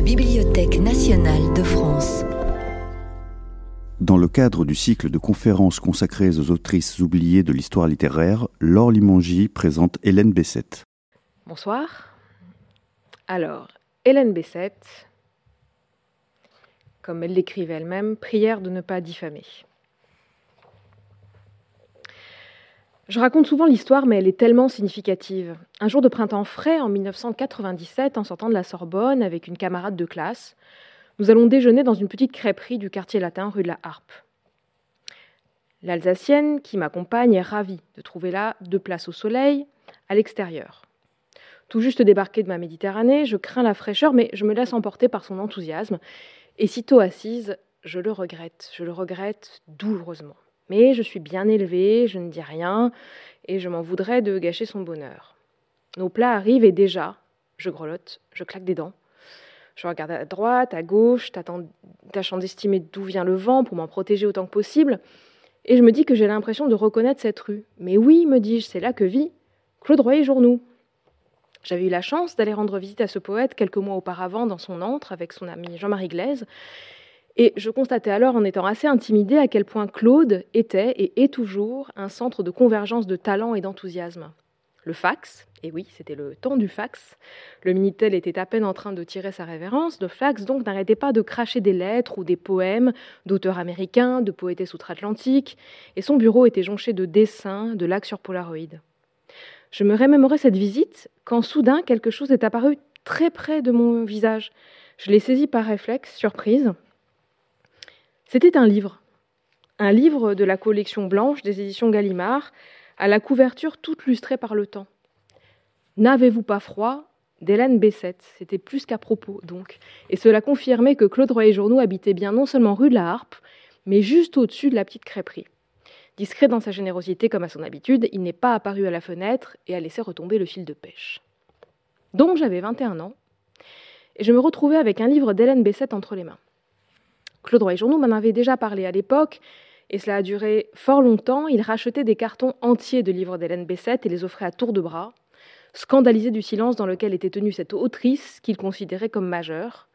la Bibliothèque nationale de France. Dans le cadre du cycle de conférences consacrées aux autrices oubliées de l'histoire littéraire, Laure Limongi présente Hélène Bessette. Bonsoir. Alors, Hélène Bessette, comme elle l'écrivait elle-même, prière de ne pas diffamer. Je raconte souvent l'histoire, mais elle est tellement significative. Un jour de printemps frais, en 1997, en sortant de la Sorbonne avec une camarade de classe, nous allons déjeuner dans une petite crêperie du quartier latin rue de la Harpe. L'Alsacienne qui m'accompagne est ravie de trouver là deux places au soleil, à l'extérieur. Tout juste débarquée de ma Méditerranée, je crains la fraîcheur, mais je me laisse emporter par son enthousiasme, et sitôt assise, je le regrette, je le regrette douloureusement. Mais je suis bien élevée, je ne dis rien, et je m'en voudrais de gâcher son bonheur. Nos plats arrivent et déjà, je grelotte, je claque des dents. Je regarde à droite, à gauche, tâchant d'estimer d'où vient le vent pour m'en protéger autant que possible, et je me dis que j'ai l'impression de reconnaître cette rue. Mais oui, me dis-je, c'est là que vit Claude Royer-Journoux. J'avais eu la chance d'aller rendre visite à ce poète quelques mois auparavant dans son antre avec son ami Jean-Marie Glaise, et je constatais alors, en étant assez intimidée, à quel point Claude était et est toujours un centre de convergence de talent et d'enthousiasme. Le fax, et oui, c'était le temps du fax, le Minitel était à peine en train de tirer sa révérence, le fax donc n'arrêtait pas de cracher des lettres ou des poèmes d'auteurs américains, de poétesses outre-Atlantique, et son bureau était jonché de dessins, de lacs sur Polaroid. Je me remémorais cette visite quand soudain quelque chose est apparu très près de mon visage. Je l'ai saisi par réflexe, surprise, c'était un livre, un livre de la collection blanche des éditions Gallimard, à la couverture toute lustrée par le temps. N'avez-vous pas froid? d'Hélène Bessette. C'était plus qu'à propos, donc. Et cela confirmait que Claude Royer-Journoux habitait bien non seulement rue de la Harpe, mais juste au-dessus de la petite crêperie. Discret dans sa générosité comme à son habitude, il n'est pas apparu à la fenêtre et a laissé retomber le fil de pêche. Donc j'avais 21 ans, et je me retrouvais avec un livre d'Hélène Bessette entre les mains. Claude Roy-Journaux m'en avait déjà parlé à l'époque, et cela a duré fort longtemps. Il rachetait des cartons entiers de livres d'Hélène Bessette et les offrait à tour de bras, scandalisé du silence dans lequel était tenue cette autrice qu'il considérait comme majeure,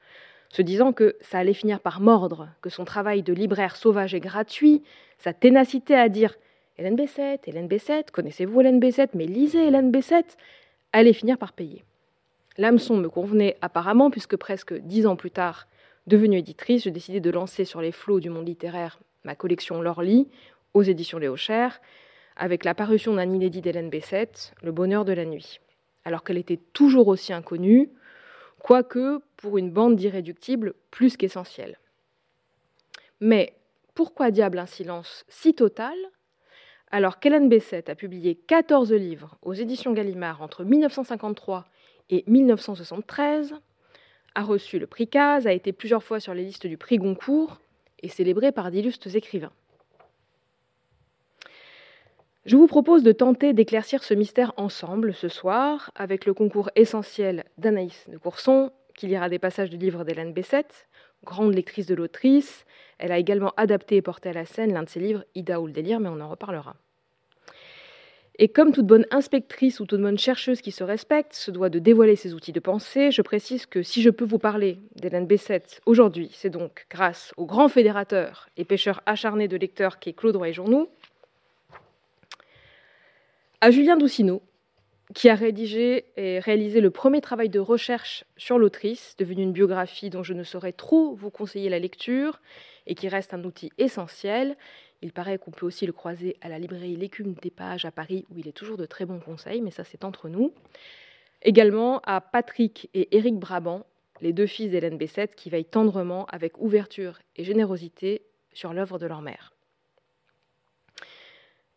se disant que ça allait finir par mordre, que son travail de libraire sauvage et gratuit, sa ténacité à dire Hélène Bessette, Hélène Bessette, connaissez-vous Hélène Bessette, mais lisez Hélène Bessette, allait finir par payer. L'hameçon me convenait apparemment, puisque presque dix ans plus tard, Devenue éditrice, j'ai décidé de lancer sur les flots du monde littéraire ma collection L'Orly aux éditions Léo Cher, avec la parution d'un inédit d'Hélène Bessette, Le bonheur de la nuit, alors qu'elle était toujours aussi inconnue, quoique pour une bande d'irréductibles plus qu'essentielle. Mais pourquoi diable un silence si total? Alors qu'Hélène Bessette a publié 14 livres aux éditions Gallimard entre 1953 et 1973 a reçu le prix Caz, a été plusieurs fois sur les listes du prix Goncourt et célébré par d'illustres écrivains. Je vous propose de tenter d'éclaircir ce mystère ensemble ce soir avec le concours essentiel d'Anaïs de Courson, qui lira des passages du livre d'Hélène Bessette, grande lectrice de l'autrice. Elle a également adapté et porté à la scène l'un de ses livres, Ida ou le délire, mais on en reparlera. Et comme toute bonne inspectrice ou toute bonne chercheuse qui se respecte se doit de dévoiler ses outils de pensée, je précise que si je peux vous parler d'Hélène Bessette aujourd'hui, c'est donc grâce au grand fédérateur et pêcheur acharné de lecteurs qui est Claude Roy-Journoux, à Julien Doucineau, qui a rédigé et réalisé le premier travail de recherche sur l'autrice, devenue une biographie dont je ne saurais trop vous conseiller la lecture et qui reste un outil essentiel, il paraît qu'on peut aussi le croiser à la librairie L'écume des pages à Paris, où il est toujours de très bons conseils, mais ça c'est entre nous. Également à Patrick et Éric Brabant, les deux fils d'Hélène Bessette, qui veillent tendrement, avec ouverture et générosité, sur l'œuvre de leur mère.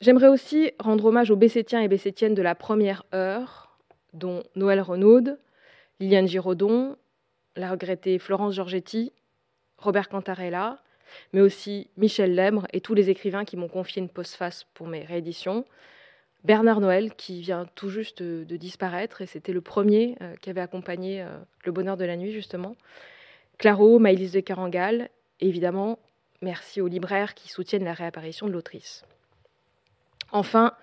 J'aimerais aussi rendre hommage aux Bessétiens et Bessétiennes de la première heure, dont Noël Renaud, Liliane Giraudon, la regrettée Florence Giorgetti, Robert Cantarella, mais aussi Michel Lembre et tous les écrivains qui m'ont confié une postface pour mes rééditions. Bernard Noël, qui vient tout juste de, disparaître, et c'était le premier euh, qui avait accompagné euh, Le Bonheur de la Nuit, justement. Claro, Maïlis de Carangal, et évidemment, merci aux libraires qui soutiennent la réapparition de l'autrice. Enfin,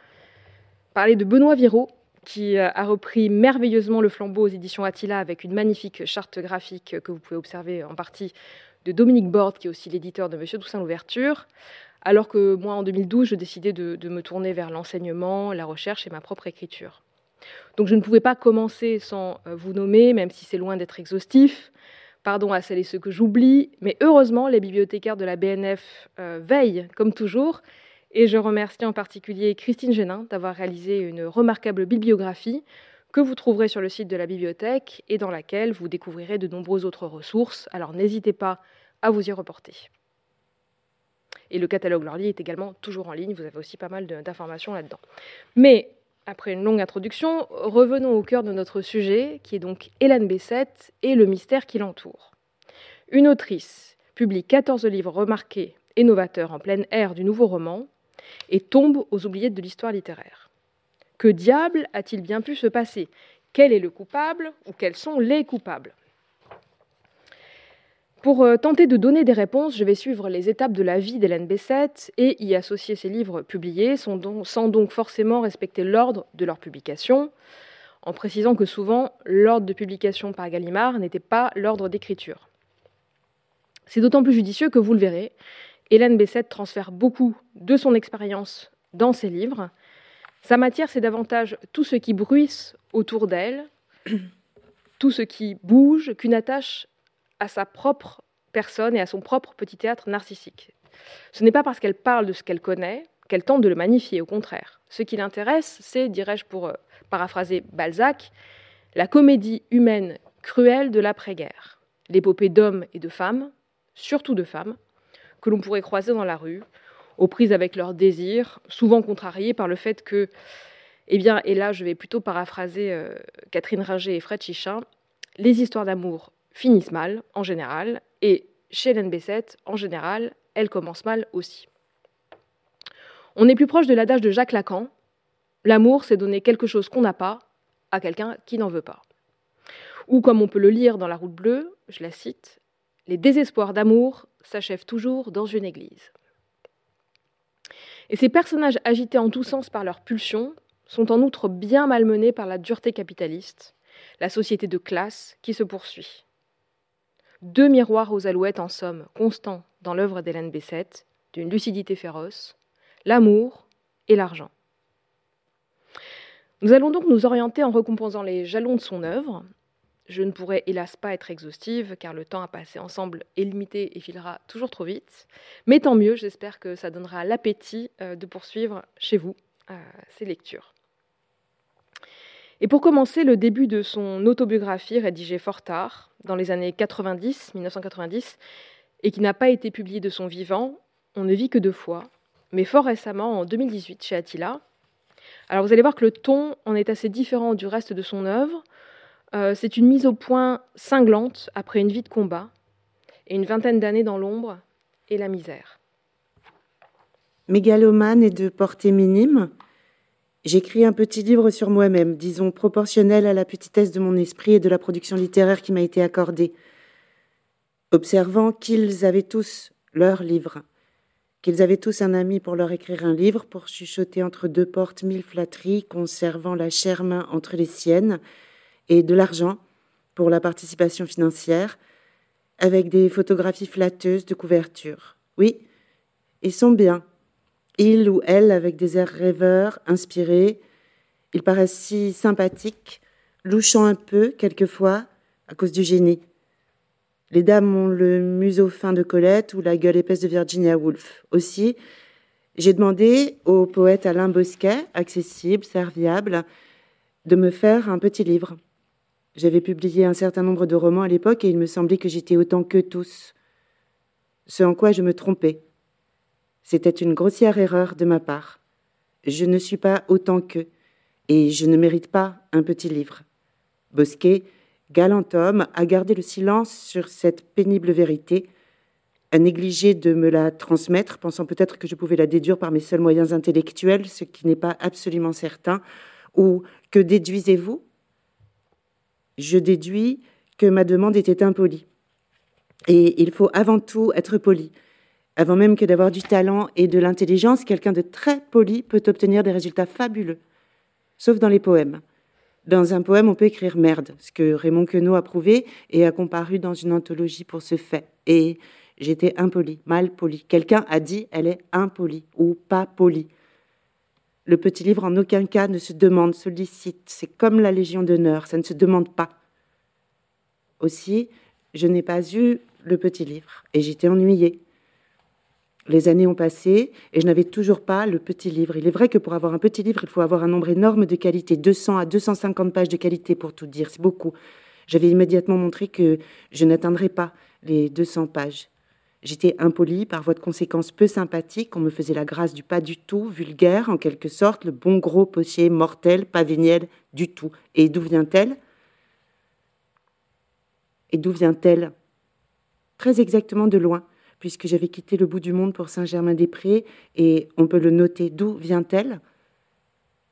parler de Benoît Viraud, qui a repris merveilleusement le flambeau aux éditions Attila avec une magnifique charte graphique que vous pouvez observer en partie de Dominique Borde, qui est aussi l'éditeur de Monsieur Toussaint l'Ouverture, alors que moi, en 2012, je décidais de, me tourner vers l'enseignement, la recherche et ma propre écriture. Donc je ne pouvais pas commencer sans euh, vous nommer, même si c'est loin d'être exhaustif. Pardon à celles et ceux que j'oublie, mais heureusement, les bibliothécaires de la BNF euh, veillent, comme toujours, et je remercie en particulier Christine Génin d'avoir réalisé une remarquable bibliographie que vous trouverez sur le site de la bibliothèque et dans laquelle vous découvrirez de nombreuses autres ressources. Alors n'hésitez pas à vous y reporter. Et le catalogue Lorly est également toujours en ligne, vous avez aussi pas mal d'informations là-dedans. Mais après une longue introduction, revenons au cœur de notre sujet, qui est donc Hélène Bessette et le mystère qui l'entoure. Une autrice publie 14 livres remarqués et novateurs en pleine ère du nouveau roman et tombe aux oubliettes de l'histoire littéraire. Que diable a-t-il bien pu se passer? Quel est le coupable ou quels sont les coupables? Pour euh, tenter de donner des réponses, je vais suivre les étapes de la vie d'Hélène Bessette et y associer ses livres publiés sans donc forcément respecter l'ordre de leur publication, en précisant que souvent l'ordre de publication par Gallimard n'était pas l'ordre d'écriture. C'est d'autant plus judicieux que vous le verrez, Hélène Bessette transfère beaucoup de son expérience dans ses livres. Sa matière, c'est davantage tout ce qui bruisse autour d'elle, tout ce qui bouge, qu'une attache à sa propre personne et à son propre petit théâtre narcissique. Ce n'est pas parce qu'elle parle de ce qu'elle connaît qu'elle tente de le magnifier, au contraire. Ce qui l'intéresse, c'est, dirais-je pour euh, paraphraser Balzac, la comédie humaine cruelle de l'après-guerre, l'épopée d'hommes et de femmes, surtout de femmes, que l'on pourrait croiser dans la rue, aux prises avec leurs désirs, souvent contrariés par le fait que, eh bien, et là je vais plutôt paraphraser euh, Catherine Ringer et Fred Chichin, les histoires d'amour finissent mal, en général, et chez Hélène Bessette, en général, elles commencent mal aussi. On est plus proche de l'adage de Jacques Lacan L'amour, c'est donner quelque chose qu'on n'a pas à quelqu'un qui n'en veut pas. Ou comme on peut le lire dans La Route bleue, je la cite Les désespoirs d'amour s'achèvent toujours dans une église. Et ces personnages agités en tous sens par leurs pulsions sont en outre bien malmenés par la dureté capitaliste, la société de classe qui se poursuit. Deux miroirs aux alouettes, en somme, constants dans l'œuvre d'Hélène Bessette, d'une lucidité féroce, l'amour et l'argent. Nous allons donc nous orienter en récompensant les jalons de son œuvre. Je ne pourrai hélas pas être exhaustive, car le temps à passer ensemble est limité et filera toujours trop vite. Mais tant mieux, j'espère que ça donnera l'appétit euh, de poursuivre chez vous euh, ces lectures. Et pour commencer, le début de son autobiographie, rédigée fort tard, dans les années 90, 1990, et qui n'a pas été publiée de son vivant, On ne vit que deux fois, mais fort récemment, en 2018, chez Attila. Alors vous allez voir que le ton en est assez différent du reste de son œuvre. Euh, c'est une mise au point cinglante après une vie de combat et une vingtaine d'années dans l'ombre et la misère. Mégalomane et de portée minime, J'écris un petit livre sur moi-même, disons proportionnel à la petitesse de mon esprit et de la production littéraire qui m'a été accordée. Observant qu'ils avaient tous leur livre, qu'ils avaient tous un ami pour leur écrire un livre, pour chuchoter entre deux portes mille flatteries, conservant la chère main entre les siennes, et de l'argent pour la participation financière, avec des photographies flatteuses de couverture. Oui, ils sont bien, il ou elle avec des airs rêveurs, inspirés. Ils paraissent si sympathiques, louchant un peu quelquefois à cause du génie. Les dames ont le museau fin de Colette ou la gueule épaisse de Virginia Woolf. Aussi, j'ai demandé au poète Alain Bosquet, accessible, serviable, de me faire un petit livre. J'avais publié un certain nombre de romans à l'époque et il me semblait que j'étais autant que tous. Ce en quoi je me trompais. C'était une grossière erreur de ma part. Je ne suis pas autant qu'eux, et je ne mérite pas un petit livre. Bosquet, galant homme, a gardé le silence sur cette pénible vérité, a négligé de me la transmettre, pensant peut-être que je pouvais la déduire par mes seuls moyens intellectuels, ce qui n'est pas absolument certain. Ou que déduisez-vous? Je déduis que ma demande était impolie. Et il faut avant tout être poli. Avant même que d'avoir du talent et de l'intelligence, quelqu'un de très poli peut obtenir des résultats fabuleux, sauf dans les poèmes. Dans un poème, on peut écrire merde, ce que Raymond Queneau a prouvé et a comparu dans une anthologie pour ce fait. Et j'étais impolie, mal polie. Quelqu'un a dit elle est impolie ou pas polie. Le petit livre en aucun cas ne se demande, sollicite. C'est comme la Légion d'honneur, ça ne se demande pas. Aussi, je n'ai pas eu le petit livre et j'étais ennuyée. Les années ont passé et je n'avais toujours pas le petit livre. Il est vrai que pour avoir un petit livre, il faut avoir un nombre énorme de qualité, 200 à 250 pages de qualité pour tout dire, c'est beaucoup. J'avais immédiatement montré que je n'atteindrais pas les 200 pages. J'étais impolie, par voie de conséquence peu sympathique, on me faisait la grâce du pas du tout, vulgaire en quelque sorte, le bon gros potier mortel, pas véniel du tout. Et d'où vient-elle? Et d'où vient-elle? Très exactement de loin, puisque j'avais quitté le bout du monde pour Saint-Germain-des-Prés, et on peut le noter, d'où vient-elle?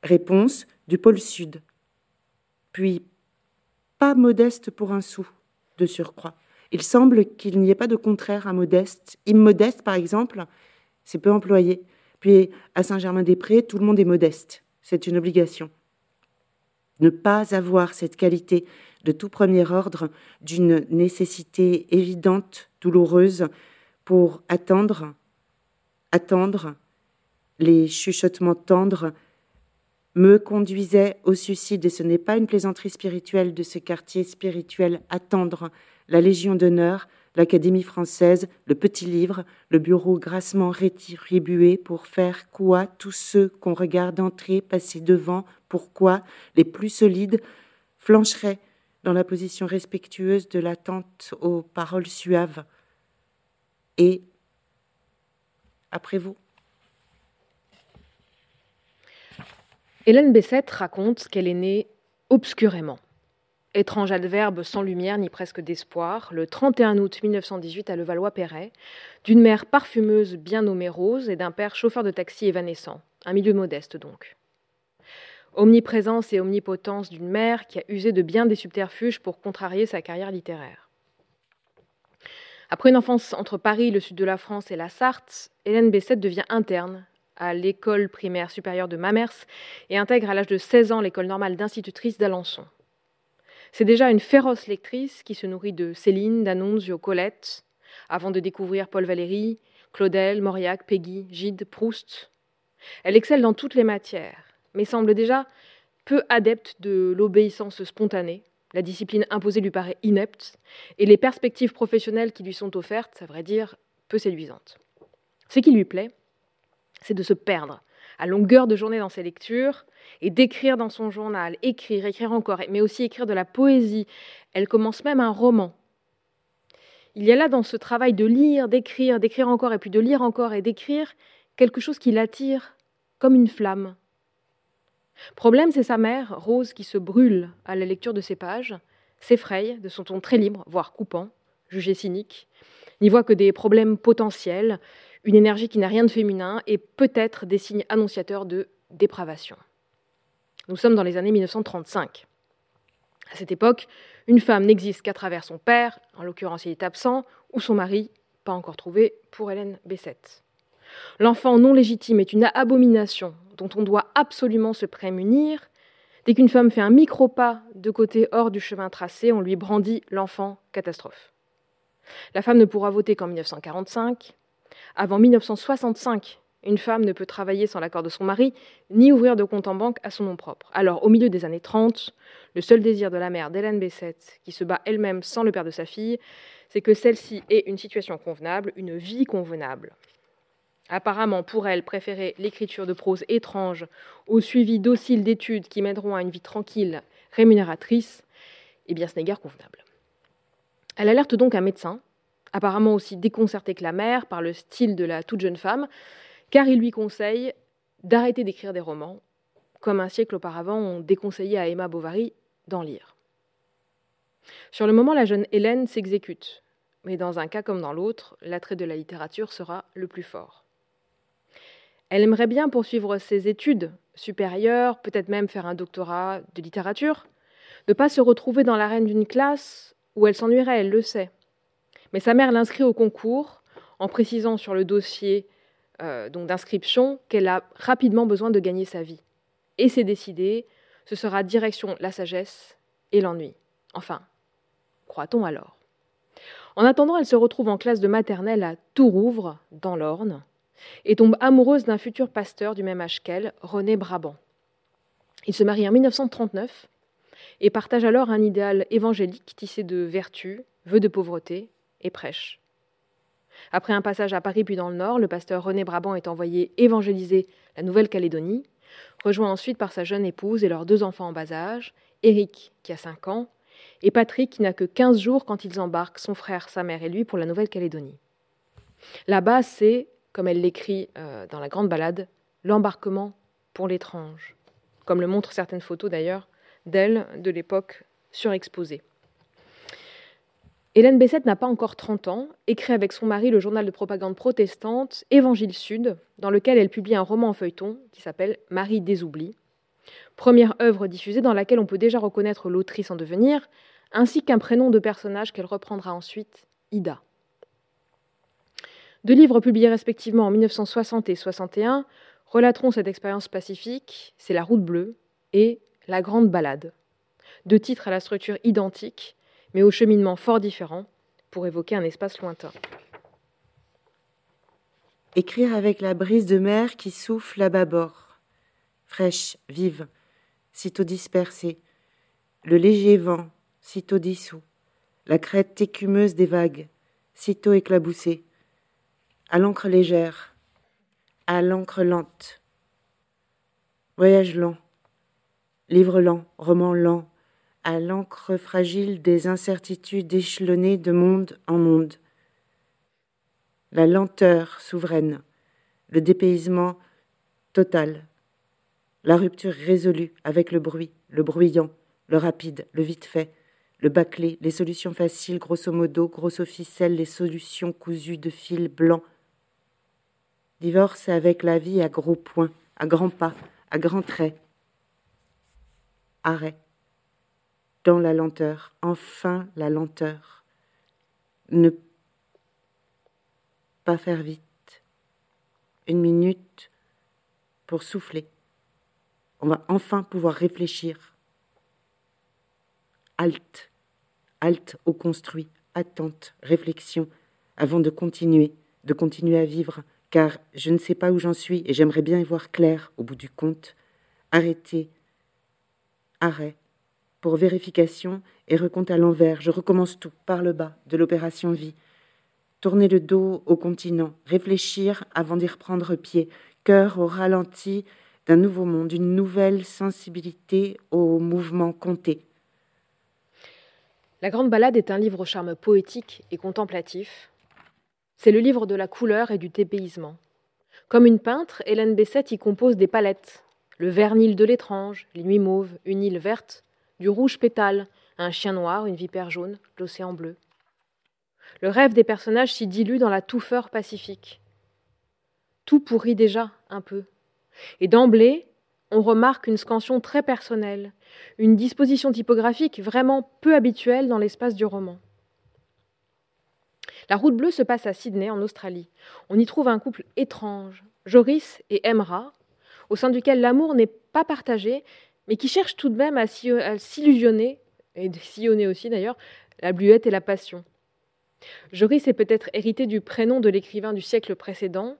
Réponse, du pôle sud. Puis, pas modeste pour un sou, de surcroît. Il semble qu'il n'y ait pas de contraire à modeste. Immodeste, par exemple, c'est peu employé. Puis à Saint-Germain-des-Prés, tout le monde est modeste. C'est une obligation. Ne pas avoir cette qualité de tout premier ordre d'une nécessité évidente, douloureuse, pour attendre, attendre, les chuchotements tendres, me conduisait au suicide, et ce n'est pas une plaisanterie spirituelle de ce quartier spirituel, attendre la Légion d'honneur, l'Académie française, le petit livre, le bureau grassement rétribué pour faire quoi tous ceux qu'on regarde entrer, passer devant, pourquoi les plus solides flancheraient dans la position respectueuse de l'attente aux paroles suaves. Et après vous. Hélène Bessette raconte qu'elle est née obscurément étrange adverbe sans lumière ni presque d'espoir, le 31 août 1918 à Levallois-Perret, d'une mère parfumeuse bien nommée Rose et d'un père chauffeur de taxi évanescent, un milieu modeste donc. Omniprésence et omnipotence d'une mère qui a usé de bien des subterfuges pour contrarier sa carrière littéraire. Après une enfance entre Paris, le sud de la France et la Sarthe, Hélène Bessette devient interne à l'école primaire supérieure de Mamers et intègre à l'âge de 16 ans l'école normale d'institutrice d'Alençon. C'est déjà une féroce lectrice qui se nourrit de Céline, d'Annunzio, Colette, avant de découvrir Paul Valéry, Claudel, Mauriac, Peggy, Gide, Proust. Elle excelle dans toutes les matières, mais semble déjà peu adepte de l'obéissance spontanée. La discipline imposée lui paraît inepte, et les perspectives professionnelles qui lui sont offertes, à vrai dire, peu séduisantes. Ce qui lui plaît, c'est de se perdre à longueur de journée dans ses lectures, et d'écrire dans son journal, écrire, écrire encore, mais aussi écrire de la poésie. Elle commence même un roman. Il y a là dans ce travail de lire, d'écrire, d'écrire encore, et puis de lire encore et d'écrire, quelque chose qui l'attire comme une flamme. Problème, c'est sa mère, Rose, qui se brûle à la lecture de ces pages, s'effraie de son ton très libre, voire coupant, jugé cynique, n'y voit que des problèmes potentiels, une énergie qui n'a rien de féminin et peut-être des signes annonciateurs de dépravation. Nous sommes dans les années 1935. À cette époque, une femme n'existe qu'à travers son père, en l'occurrence il est absent, ou son mari, pas encore trouvé pour Hélène Bessette. L'enfant non légitime est une abomination dont on doit absolument se prémunir. Dès qu'une femme fait un micro-pas de côté hors du chemin tracé, on lui brandit l'enfant catastrophe. La femme ne pourra voter qu'en 1945. Avant 1965, une femme ne peut travailler sans l'accord de son mari, ni ouvrir de compte en banque à son nom propre. Alors, au milieu des années 30, le seul désir de la mère d'Hélène Bessette, qui se bat elle-même sans le père de sa fille, c'est que celle-ci ait une situation convenable, une vie convenable. Apparemment, pour elle, préférer l'écriture de prose étrange au suivi docile d'études qui mèneront à une vie tranquille, rémunératrice, eh bien, ce n'est guère convenable. Elle alerte donc un médecin, apparemment aussi déconcerté que la mère par le style de la toute jeune femme, car il lui conseille d'arrêter d'écrire des romans, comme un siècle auparavant on déconseillait à Emma Bovary d'en lire. Sur le moment, la jeune Hélène s'exécute, mais dans un cas comme dans l'autre, l'attrait de la littérature sera le plus fort. Elle aimerait bien poursuivre ses études supérieures, peut-être même faire un doctorat de littérature, ne pas se retrouver dans l'arène d'une classe où elle s'ennuierait, elle le sait. Mais sa mère l'inscrit au concours en précisant sur le dossier euh, donc d'inscription qu'elle a rapidement besoin de gagner sa vie. Et c'est décidé, ce sera direction la sagesse et l'ennui. Enfin, croit-on alors En attendant, elle se retrouve en classe de maternelle à Tourouvre, dans l'Orne, et tombe amoureuse d'un futur pasteur du même âge qu'elle, René Brabant. Il se marie en 1939 et partage alors un idéal évangélique tissé de vertu, vœux de pauvreté et prêche. Après un passage à Paris puis dans le Nord, le pasteur René Brabant est envoyé évangéliser la Nouvelle-Calédonie, rejoint ensuite par sa jeune épouse et leurs deux enfants en bas âge, Éric, qui a 5 ans, et Patrick, qui n'a que 15 jours quand ils embarquent, son frère, sa mère et lui, pour la Nouvelle-Calédonie. Là-bas, c'est, comme elle l'écrit euh, dans la grande balade, l'embarquement pour l'étrange, comme le montrent certaines photos d'ailleurs d'elle de l'époque surexposée. Hélène Bessette n'a pas encore 30 ans, écrit avec son mari le journal de propagande protestante Évangile Sud, dans lequel elle publie un roman en feuilleton qui s'appelle Marie des oublis, première œuvre diffusée dans laquelle on peut déjà reconnaître l'autrice en devenir, ainsi qu'un prénom de personnage qu'elle reprendra ensuite, Ida. Deux livres publiés respectivement en 1960 et 61 relateront cette expérience pacifique, c'est La route bleue et La grande balade. Deux titres à la structure identique, mais au cheminement fort différent, pour évoquer un espace lointain. Écrire avec la brise de mer qui souffle à bâbord, fraîche, vive, sitôt dispersée, le léger vent, sitôt dissous, la crête écumeuse des vagues, sitôt éclaboussée, à l'encre légère, à l'encre lente. Voyage lent, livre lent, roman lent, à l'encre fragile des incertitudes échelonnées de monde en monde. La lenteur souveraine, le dépaysement total, la rupture résolue avec le bruit, le bruyant, le rapide, le vite fait, le bâclé, les solutions faciles, grosso modo, grosso ficelle, les solutions cousues de fils blancs. Divorce avec la vie à gros points, à grands pas, à grands traits. Arrêt dans la lenteur, enfin la lenteur. Ne pas faire vite. Une minute pour souffler. On va enfin pouvoir réfléchir. Halte, halte au construit, attente, réflexion, avant de continuer, de continuer à vivre, car je ne sais pas où j'en suis et j'aimerais bien y voir clair au bout du compte. Arrêter, arrêt, pour vérification et recompte à l'envers. Je recommence tout par le bas de l'opération vie. Tourner le dos au continent, réfléchir avant d'y reprendre pied, cœur au ralenti d'un nouveau monde, une nouvelle sensibilité au mouvement compté. La Grande Balade est un livre au charme poétique et contemplatif. C'est le livre de la couleur et du dépaysement. Comme une peintre, Hélène Bessette y compose des palettes. Le vernil de l'étrange, les nuits mauves, une île verte, du rouge pétale, un chien noir, une vipère jaune, l'océan bleu. Le rêve des personnages s'y dilue dans la touffeur pacifique. Tout pourrit déjà un peu. Et d'emblée, on remarque une scansion très personnelle, une disposition typographique vraiment peu habituelle dans l'espace du roman. La route bleue se passe à Sydney, en Australie. On y trouve un couple étrange, Joris et Emra, au sein duquel l'amour n'est pas partagé, mais qui cherche tout de même à s'illusionner, et sillonner aussi d'ailleurs, la bluette et la passion. Joris est peut-être hérité du prénom de l'écrivain du siècle précédent,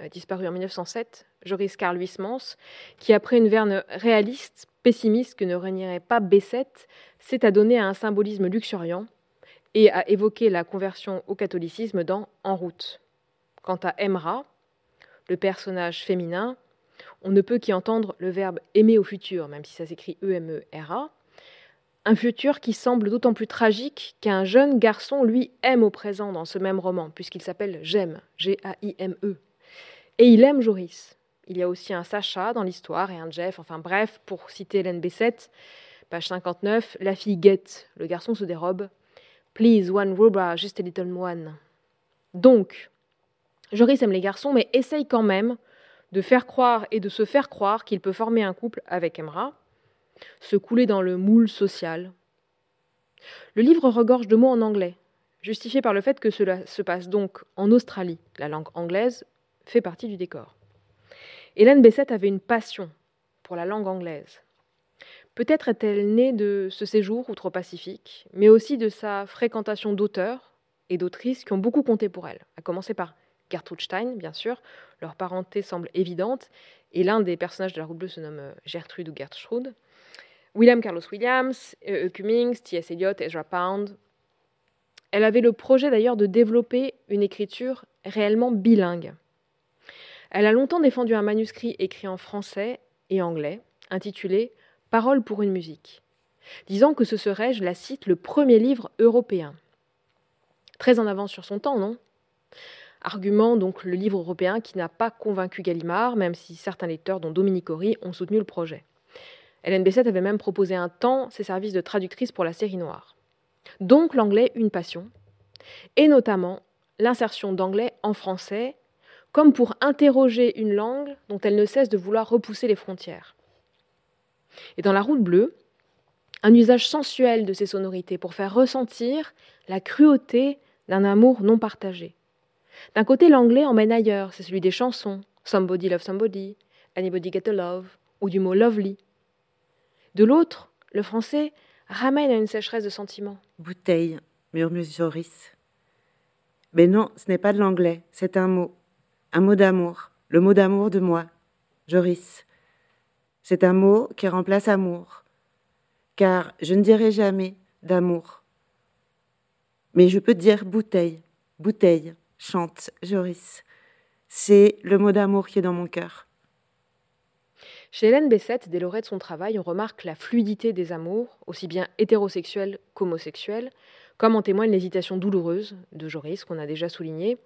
euh, disparu en 1907, Joris Carl Huysmans, qui, après une verne réaliste, pessimiste que ne réunirait pas Bessette, s'est adonné à un symbolisme luxuriant et a évoqué la conversion au catholicisme dans En route. Quant à Emra, le personnage féminin, on ne peut qu'y entendre le verbe aimer au futur, même si ça s'écrit E-M-E-R-A. Un futur qui semble d'autant plus tragique qu'un jeune garçon, lui, aime au présent dans ce même roman, puisqu'il s'appelle J'aime, G-A-I-M-E. Et il aime Joris. Il y a aussi un Sacha dans l'histoire et un Jeff, enfin bref, pour citer Hélène Bessette, page 59, la fille guette, le garçon se dérobe. Please, one rubber, just a little one. Donc, Joris aime les garçons, mais essaye quand même de faire croire et de se faire croire qu'il peut former un couple avec Emra, se couler dans le moule social. Le livre regorge de mots en anglais, justifié par le fait que cela se passe donc en Australie. La langue anglaise fait partie du décor. Hélène Bessette avait une passion pour la langue anglaise. Peut-être est-elle née de ce séjour outre-Pacifique, mais aussi de sa fréquentation d'auteurs et d'autrices qui ont beaucoup compté pour elle, à commencer par Gertrude Stein, bien sûr. Leur parenté semble évidente, et l'un des personnages de la route bleue se nomme euh, Gertrude ou Gertrude. William Carlos Williams, E. e. Cummings, T.S. Eliot, Ezra Pound. Elle avait le projet d'ailleurs de développer une écriture réellement bilingue. Elle a longtemps défendu un manuscrit écrit en français et anglais, intitulé Paroles pour une musique, disant que ce serait, je la cite, le premier livre européen. Très en avance sur son temps, non? Argument donc le livre européen qui n'a pas convaincu Gallimard, même si certains lecteurs, dont Dominique Horry, ont soutenu le projet. Hélène Bessette avait même proposé un temps ses services de traductrice pour la série noire. Donc l'anglais une passion, et notamment l'insertion d'anglais en français, comme pour interroger une langue dont elle ne cesse de vouloir repousser les frontières. Et dans La Route bleue, un usage sensuel de ces sonorités pour faire ressentir la cruauté d'un amour non partagé. D'un côté, l'anglais emmène ailleurs, c'est celui des chansons, Somebody Love Somebody, Anybody Get a Love, ou du mot lovely. De l'autre, le français ramène à une sécheresse de sentiments. Bouteille, murmure Joris. Mais non, ce n'est pas de l'anglais, c'est un mot. Un mot d'amour, le mot d'amour de moi, Joris. C'est un mot qui remplace amour. Car je ne dirai jamais d'amour. Mais je peux dire bouteille, bouteille, chante Joris. C'est le mot d'amour qui est dans mon cœur. Chez Hélène Bessette, dès l'oreille de son travail, on remarque la fluidité des amours, aussi bien hétérosexuels qu'homosexuels, comme en témoigne l'hésitation douloureuse de Joris, qu'on a déjà souligné,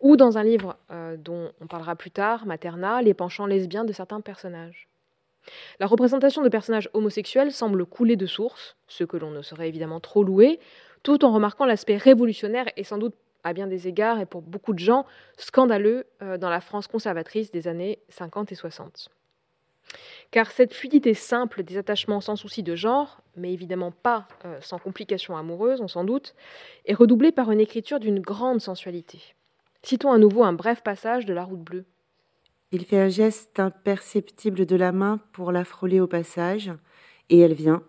ou dans un livre euh, dont on parlera plus tard, Materna, les penchants lesbiens de certains personnages. La représentation de personnages homosexuels semble couler de source, ce que l'on ne saurait évidemment trop louer, tout en remarquant l'aspect révolutionnaire et sans doute à bien des égards et pour beaucoup de gens scandaleux euh, dans la France conservatrice des années 50 et 60. Car cette fluidité simple des attachements sans souci de genre, mais évidemment pas euh, sans complications amoureuses, on s'en doute, est redoublée par une écriture d'une grande sensualité. Citons à nouveau un bref passage de La Route bleue. Il fait un geste imperceptible de la main pour la frôler au passage, et elle vient,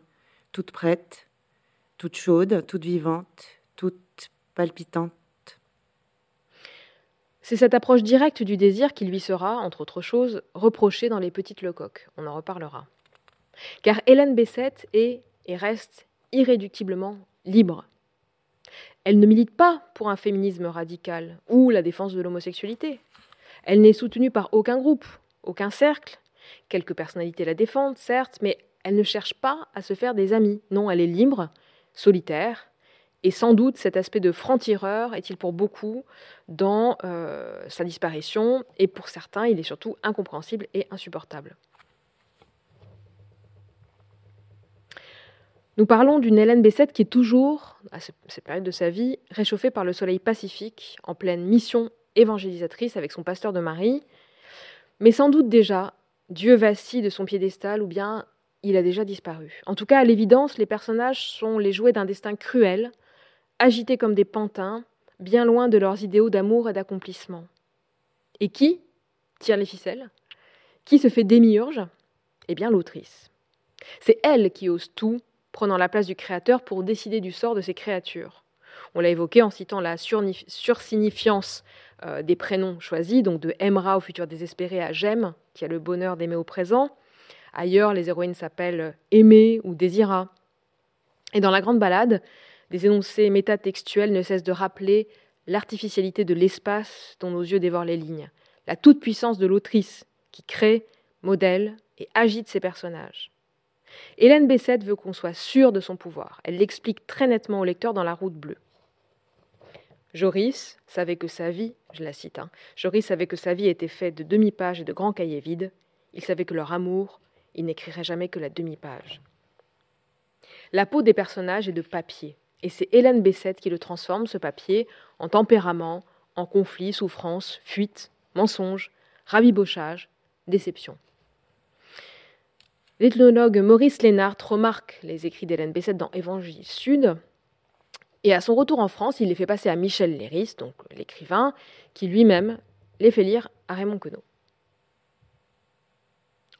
toute prête, toute chaude, toute vivante, toute palpitante. C'est cette approche directe du désir qui lui sera, entre autres choses, reprochée dans Les Petites Lecoques. On en reparlera. Car Hélène Bessette est et reste irréductiblement libre. Elle ne milite pas pour un féminisme radical ou la défense de l'homosexualité. Elle n'est soutenue par aucun groupe, aucun cercle. Quelques personnalités la défendent, certes, mais elle ne cherche pas à se faire des amis. Non, elle est libre, solitaire, et sans doute cet aspect de franc-tireur est-il pour beaucoup dans euh, sa disparition, et pour certains, il est surtout incompréhensible et insupportable. Nous parlons d'une Hélène Bessette qui est toujours, à cette période de sa vie, réchauffée par le soleil pacifique, en pleine mission évangélisatrice avec son pasteur de Marie, mais sans doute déjà, Dieu vacille de son piédestal ou bien il a déjà disparu. En tout cas, à l'évidence, les personnages sont les jouets d'un destin cruel, agités comme des pantins, bien loin de leurs idéaux d'amour et d'accomplissement. Et qui tire les ficelles Qui se fait démiurge Eh bien, l'autrice. C'est elle qui ose tout, prenant la place du Créateur pour décider du sort de ses créatures. On l'a évoqué en citant la sursignifiance euh, des prénoms choisis, donc de Emra au futur désespéré à Jem, qui a le bonheur d'aimer au présent. Ailleurs, les héroïnes s'appellent Aimée ou Désira. Et dans la grande balade, des énoncés métatextuels ne cessent de rappeler l'artificialité de l'espace dont nos yeux dévorent les lignes, la toute-puissance de l'autrice qui crée, modèle et agite ses personnages. Hélène Bessette veut qu'on soit sûr de son pouvoir. Elle l'explique très nettement au lecteur dans La Route bleue. Joris savait que sa vie, je la cite, hein, Joris savait que sa vie était faite de demi-pages et de grands cahiers vides. Il savait que leur amour, il n'écrirait jamais que la demi-page. La peau des personnages est de papier, et c'est Hélène Bessette qui le transforme, ce papier, en tempérament, en conflit, souffrance, fuite, mensonge, rabibochage, déception. L'ethnologue Maurice Lénart remarque les écrits d'Hélène Bessette dans Évangile Sud, et à son retour en France, il les fait passer à Michel Léris, donc l'écrivain, qui lui-même les fait lire à Raymond Queneau.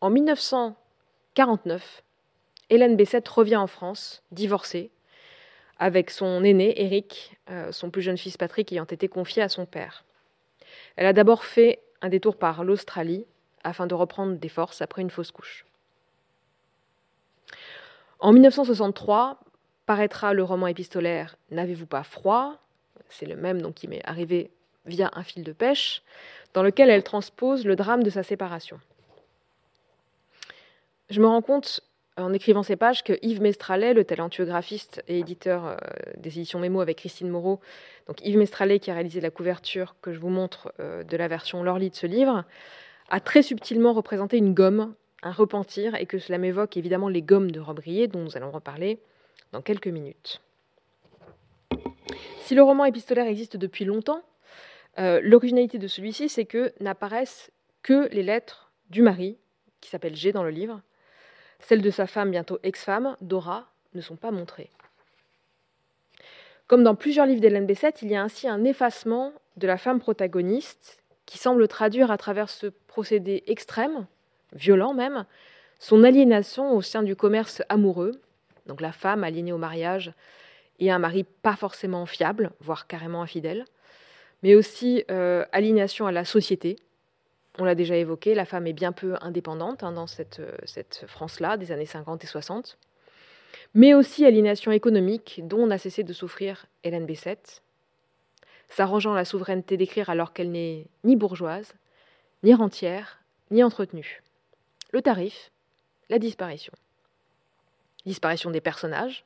En 1949, Hélène Bessette revient en France, divorcée, avec son aîné, Éric, euh, son plus jeune fils Patrick ayant été confié à son père. Elle a d'abord fait un détour par l'Australie afin de reprendre des forces après une fausse couche. En 1963, paraîtra le roman épistolaire N'avez-vous pas froid? C'est le même donc, qui m'est arrivé via un fil de pêche, dans lequel elle transpose le drame de sa séparation. Je me rends compte en écrivant ces pages que Yves Mestralet, le talentueux graphiste et éditeur euh, des éditions Mémo avec Christine Moreau, donc Yves Mestralet qui a réalisé la couverture que je vous montre euh, de la version Lorly de ce livre, a très subtilement représenté une gomme, un repentir, et que cela m'évoque évidemment les gommes de Robrier, dont nous allons reparler dans quelques minutes. Si le roman épistolaire existe depuis longtemps, euh, l'originalité de celui-ci, c'est que n'apparaissent que les lettres du mari, qui s'appelle G dans le livre, celles de sa femme, bientôt ex-femme, Dora, ne sont pas montrées. Comme dans plusieurs livres d'Hélène Bessette, il y a ainsi un effacement de la femme protagoniste qui semble traduire à travers ce procédé extrême, violent même, son aliénation au sein du commerce amoureux, donc la femme aliénée au mariage et un mari pas forcément fiable, voire carrément infidèle, mais aussi euh, aliénation à la société, on l'a déjà évoqué, la femme est bien peu indépendante hein, dans cette, euh, cette France-là, des années 50 et 60, mais aussi aliénation économique dont n'a cessé de souffrir Hélène Bessette, s'arrangeant la souveraineté d'écrire alors qu'elle n'est ni bourgeoise, ni rentière, ni entretenue. Le tarif, la disparition. Disparition des personnages,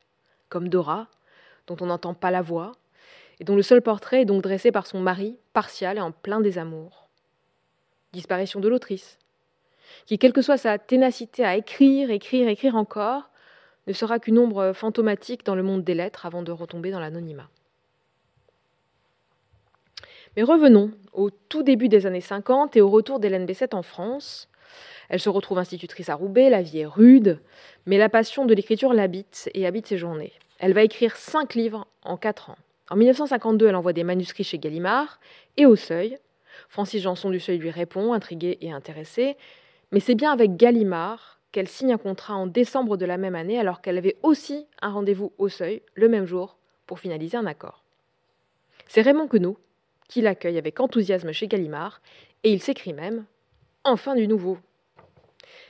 comme Dora, dont on n'entend pas la voix, et dont le seul portrait est donc dressé par son mari, partial et en plein désamour disparition de l'autrice, qui, quelle que soit sa ténacité à écrire, écrire, écrire encore, ne sera qu'une ombre fantomatique dans le monde des lettres avant de retomber dans l'anonymat. Mais revenons au tout début des années 50 et au retour d'Hélène Bessette en France. Elle se retrouve institutrice à Roubaix, la vie est rude, mais la passion de l'écriture l'habite et habite ses journées. Elle va écrire cinq livres en quatre ans. En 1952, elle envoie des manuscrits chez Gallimard et au Seuil, Francis Janson du Seuil lui répond, intrigué et intéressé, mais c'est bien avec Gallimard qu'elle signe un contrat en décembre de la même année, alors qu'elle avait aussi un rendez-vous au Seuil le même jour pour finaliser un accord. C'est Raymond Queneau qui l'accueille avec enthousiasme chez Gallimard, et il s'écrit même Enfin du nouveau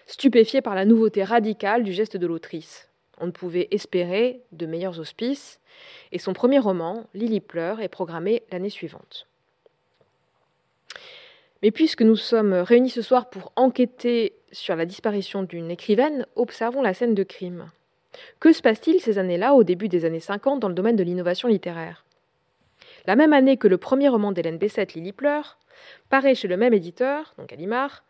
Stupéfié par la nouveauté radicale du geste de l'autrice, on ne pouvait espérer de meilleurs auspices, et son premier roman, Lily pleure, est programmé l'année suivante. Mais puisque nous sommes réunis ce soir pour enquêter sur la disparition d'une écrivaine, observons la scène de crime. Que se passe-t-il ces années-là, au début des années 50, dans le domaine de l'innovation littéraire? La même année que le premier roman d'Hélène Bessette, Lily pleure, paraît chez le même éditeur, donc Alimar,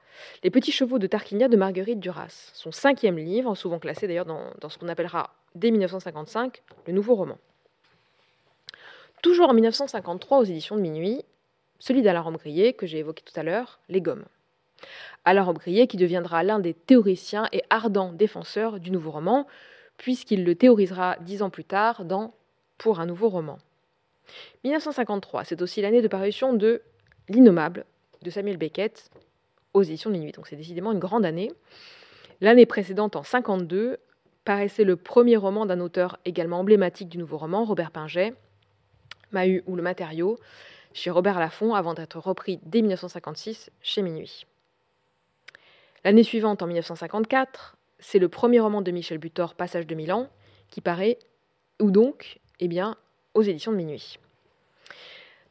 Les Petits Chevaux de Tarquinia de Marguerite Duras, son cinquième livre, souvent classé d'ailleurs dans, dans ce qu'on appellera dès 1955 le nouveau roman. Toujours en 1953 aux éditions de Minuit, celui d'Alain Rombrier, que j'ai évoqué tout à l'heure, Les Gommes. Alain Rombrier qui deviendra l'un des théoriciens et ardents défenseurs du nouveau roman, puisqu'il le théorisera dix ans plus tard dans Pour un nouveau roman. 1953, c'est aussi l'année de parution de L'Innommable de Samuel Beckett aux éditions de Minuit. Donc c'est décidément une grande année. L'année précédente, en 52, paraissait le premier roman d'un auteur également emblématique du nouveau roman, Robert Pinget, Mahut ou le matériau, chez Robert Laffont avant d'être repris dès 1956 chez Minuit. L'année suivante, en 1954, c'est le premier roman de Michel Butor, Passage de Milan, qui paraît, ou donc, eh bien, aux éditions de Minuit.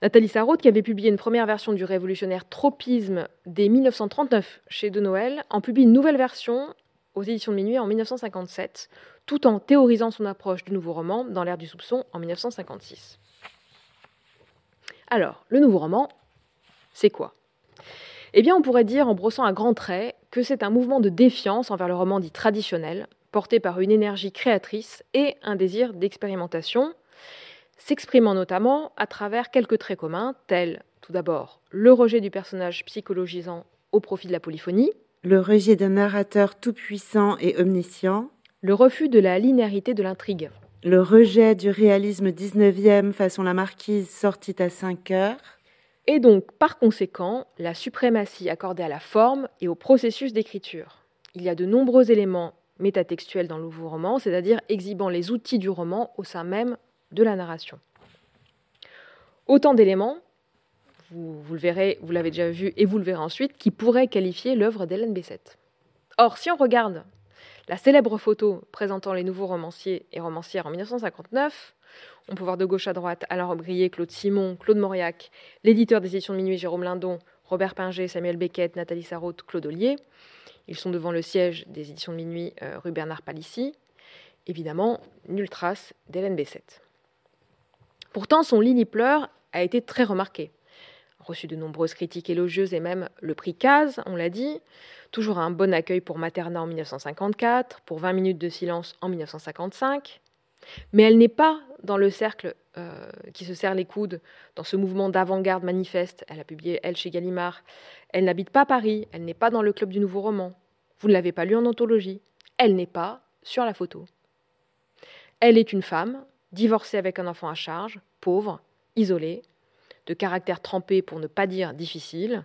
Nathalie Sarraute, qui avait publié une première version du révolutionnaire Tropisme dès 1939 chez De Noël, en publie une nouvelle version aux éditions de Minuit en 1957, tout en théorisant son approche du nouveau roman dans l'ère du soupçon en 1956. Alors, le nouveau roman, c'est quoi? Eh bien, on pourrait dire, en brossant un grand trait, que c'est un mouvement de défiance envers le roman dit traditionnel, porté par une énergie créatrice et un désir d'expérimentation, s'exprimant notamment à travers quelques traits communs, tels tout d'abord le rejet du personnage psychologisant au profit de la polyphonie, le rejet d'un narrateur tout-puissant et omniscient, le refus de la linéarité de l'intrigue, le rejet du réalisme 19e façon la marquise sortit à 5 heures. Et donc, par conséquent, la suprématie accordée à la forme et au processus d'écriture. Il y a de nombreux éléments métatextuelle dans le nouveau roman, c'est-à-dire exhibant les outils du roman au sein même de la narration. Autant d'éléments, vous, le verrez, vous l'avez déjà vu et vous le verrez ensuite, qui pourraient qualifier l'œuvre d'Hélène Bessette. Or, si on regarde la célèbre photo présentant les nouveaux romanciers et romancières en 1959, on peut voir de gauche à droite Alain Robrillet, Claude Simon, Claude Mauriac, l'éditeur des éditions de Minuit Jérôme Lindon, Robert Pinger, Samuel Beckett, Nathalie Sarraute, Claude Ollier. Ils sont devant le siège des éditions de Minuit euh, rue Bernard Palissy. Évidemment, nulle trace d'Hélène Bessette. Pourtant, son Lily pleure a été très remarqué. Reçu de nombreuses critiques élogieuses et même le prix Caz, on l'a dit. Toujours un bon accueil pour Materna en 1954, pour 20 minutes de silence en 1955. Mais elle n'est pas dans le cercle euh, qui se serre les coudes, dans ce mouvement d'avant-garde manifeste. Elle a publié Elle chez Gallimard. Elle n'habite pas Paris, elle n'est pas dans le club du nouveau roman. Vous ne l'avez pas lu en anthologie. Elle n'est pas sur la photo. Elle est une femme, divorcée avec un enfant à charge, pauvre, isolée, de caractère trempé pour ne pas dire difficile,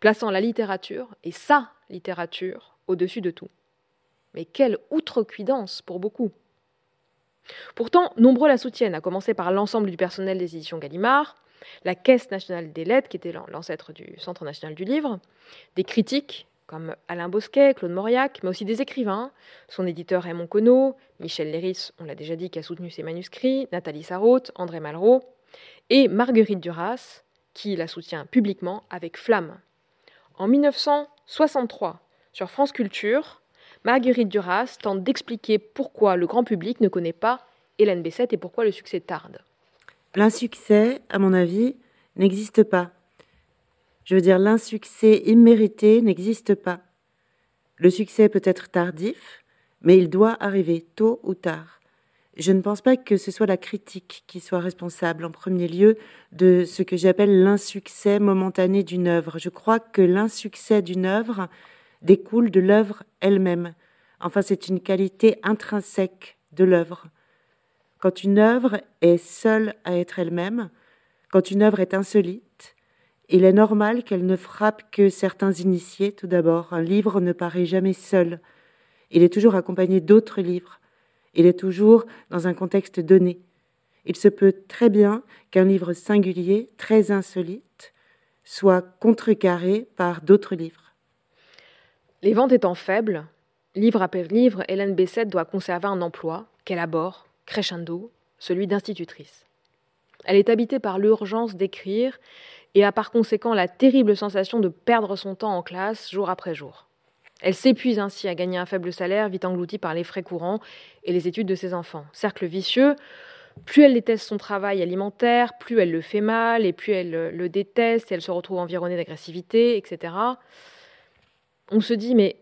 plaçant la littérature, et sa littérature, au-dessus de tout. Mais quelle outrecuidance pour beaucoup Pourtant, nombreux la soutiennent, à commencer par l'ensemble du personnel des éditions Gallimard, la Caisse nationale des lettres, qui était l'ancêtre du Centre national du livre, des critiques comme Alain Bosquet, Claude Mauriac, mais aussi des écrivains, son éditeur Raymond Queneau, Michel Léris, on l'a déjà dit, qui a soutenu ses manuscrits, Nathalie Sarraute, André Malraux, et Marguerite Duras, qui la soutient publiquement avec flamme. En 1963, sur France Culture, Marguerite Duras tente d'expliquer pourquoi le grand public ne connaît pas Hélène Bessette et pourquoi le succès tarde. L'insuccès, à mon avis, n'existe pas. Je veux dire, l'insuccès immérité n'existe pas. Le succès peut être tardif, mais il doit arriver tôt ou tard. Je ne pense pas que ce soit la critique qui soit responsable en premier lieu de ce que j'appelle l'insuccès momentané d'une œuvre. Je crois que l'insuccès d'une œuvre découle de l'œuvre elle-même. Enfin, c'est une qualité intrinsèque de l'œuvre. Quand une œuvre est seule à être elle-même, quand une œuvre est insolite, il est normal qu'elle ne frappe que certains initiés tout d'abord. Un livre ne paraît jamais seul. Il est toujours accompagné d'autres livres. Il est toujours dans un contexte donné. Il se peut très bien qu'un livre singulier, très insolite, soit contrecarré par d'autres livres. Les ventes étant faibles, livre après livre, Hélène Bessette doit conserver un emploi qu'elle aborde, crescendo, celui d'institutrice. Elle est habitée par l'urgence d'écrire et a par conséquent la terrible sensation de perdre son temps en classe jour après jour. Elle s'épuise ainsi à gagner un faible salaire, vite engloutie par les frais courants et les études de ses enfants. Cercle vicieux, plus elle déteste son travail alimentaire, plus elle le fait mal, et plus elle le déteste, elle se retrouve environnée d'agressivité, etc on se dit, mais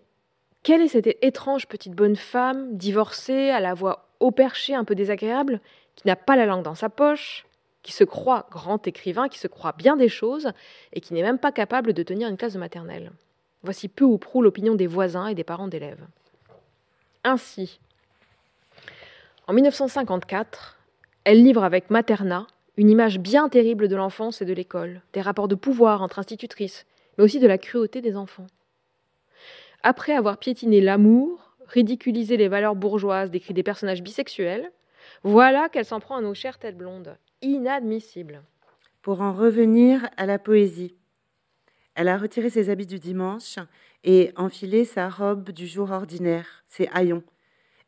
quelle est cette étrange petite bonne femme, divorcée, à la voix au perché, un peu désagréable, qui n'a pas la langue dans sa poche, qui se croit grand écrivain, qui se croit bien des choses, et qui n'est même pas capable de tenir une classe de maternelle? Voici peu ou prou l'opinion des voisins et des parents d'élèves. Ainsi, en 1954, elle livre avec Materna une image bien terrible de l'enfance et de l'école, des rapports de pouvoir entre institutrices, mais aussi de la cruauté des enfants. Après avoir piétiné l'amour, ridiculisé les valeurs bourgeoises, décrit des personnages bisexuels, voilà qu'elle s'en prend à nos chères têtes blondes. Inadmissible. Pour en revenir à la poésie, elle a retiré ses habits du dimanche et enfilé sa robe du jour ordinaire, ses haillons.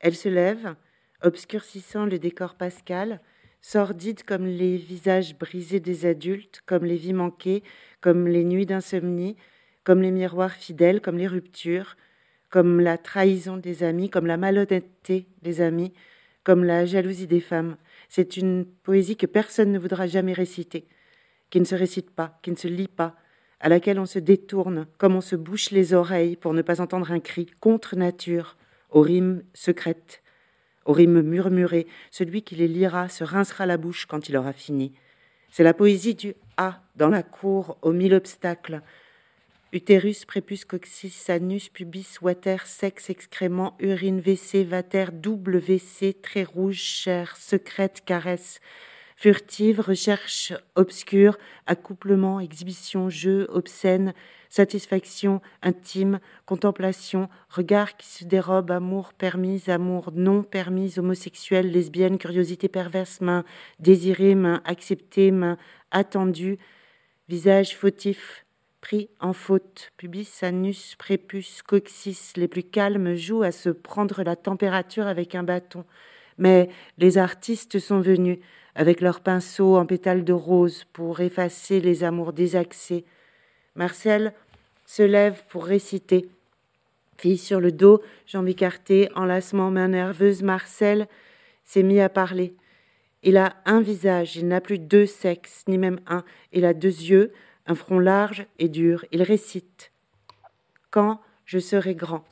Elle se lève, obscurcissant le décor pascal, sordide comme les visages brisés des adultes, comme les vies manquées, comme les nuits d'insomnie, comme les miroirs fidèles, comme les ruptures, comme la trahison des amis, comme la malhonnêteté des amis, comme la jalousie des femmes. C'est une poésie que personne ne voudra jamais réciter, qui ne se récite pas, qui ne se lit pas, à laquelle on se détourne, comme on se bouche les oreilles pour ne pas entendre un cri contre nature, aux rimes secrètes, aux rimes murmurées. Celui qui les lira se rincera la bouche quand il aura fini. C'est la poésie du A dans la cour aux mille obstacles, Utérus, prépuce, coccyx, anus, pubis, water, sexe, excrément, urine, WC, vater, double WC, très rouge, chair, secrète, caresse, furtive, recherche obscure, accouplement, exhibition, jeu, obscène, satisfaction intime, contemplation, regard qui se dérobe, amour permis, amour non permis, homosexuel, lesbienne, curiosité perverse, main désirée, main acceptée, main attendue, visage fautif, pris en faute, pubis, anus, prépuce, coccyx, les plus calmes jouent à se prendre la température avec un bâton. Mais les artistes sont venus avec leurs pinceaux en pétales de rose pour effacer les amours désaxés, Marcel se lève pour réciter. Fille sur le dos, jambes écartées, enlacement, main nerveuse, Marcel s'est mis à parler. Il a un visage, il n'a plus deux sexes, ni même un. Il a deux yeux, un front large et dur. Il récite. Quand je serai grand.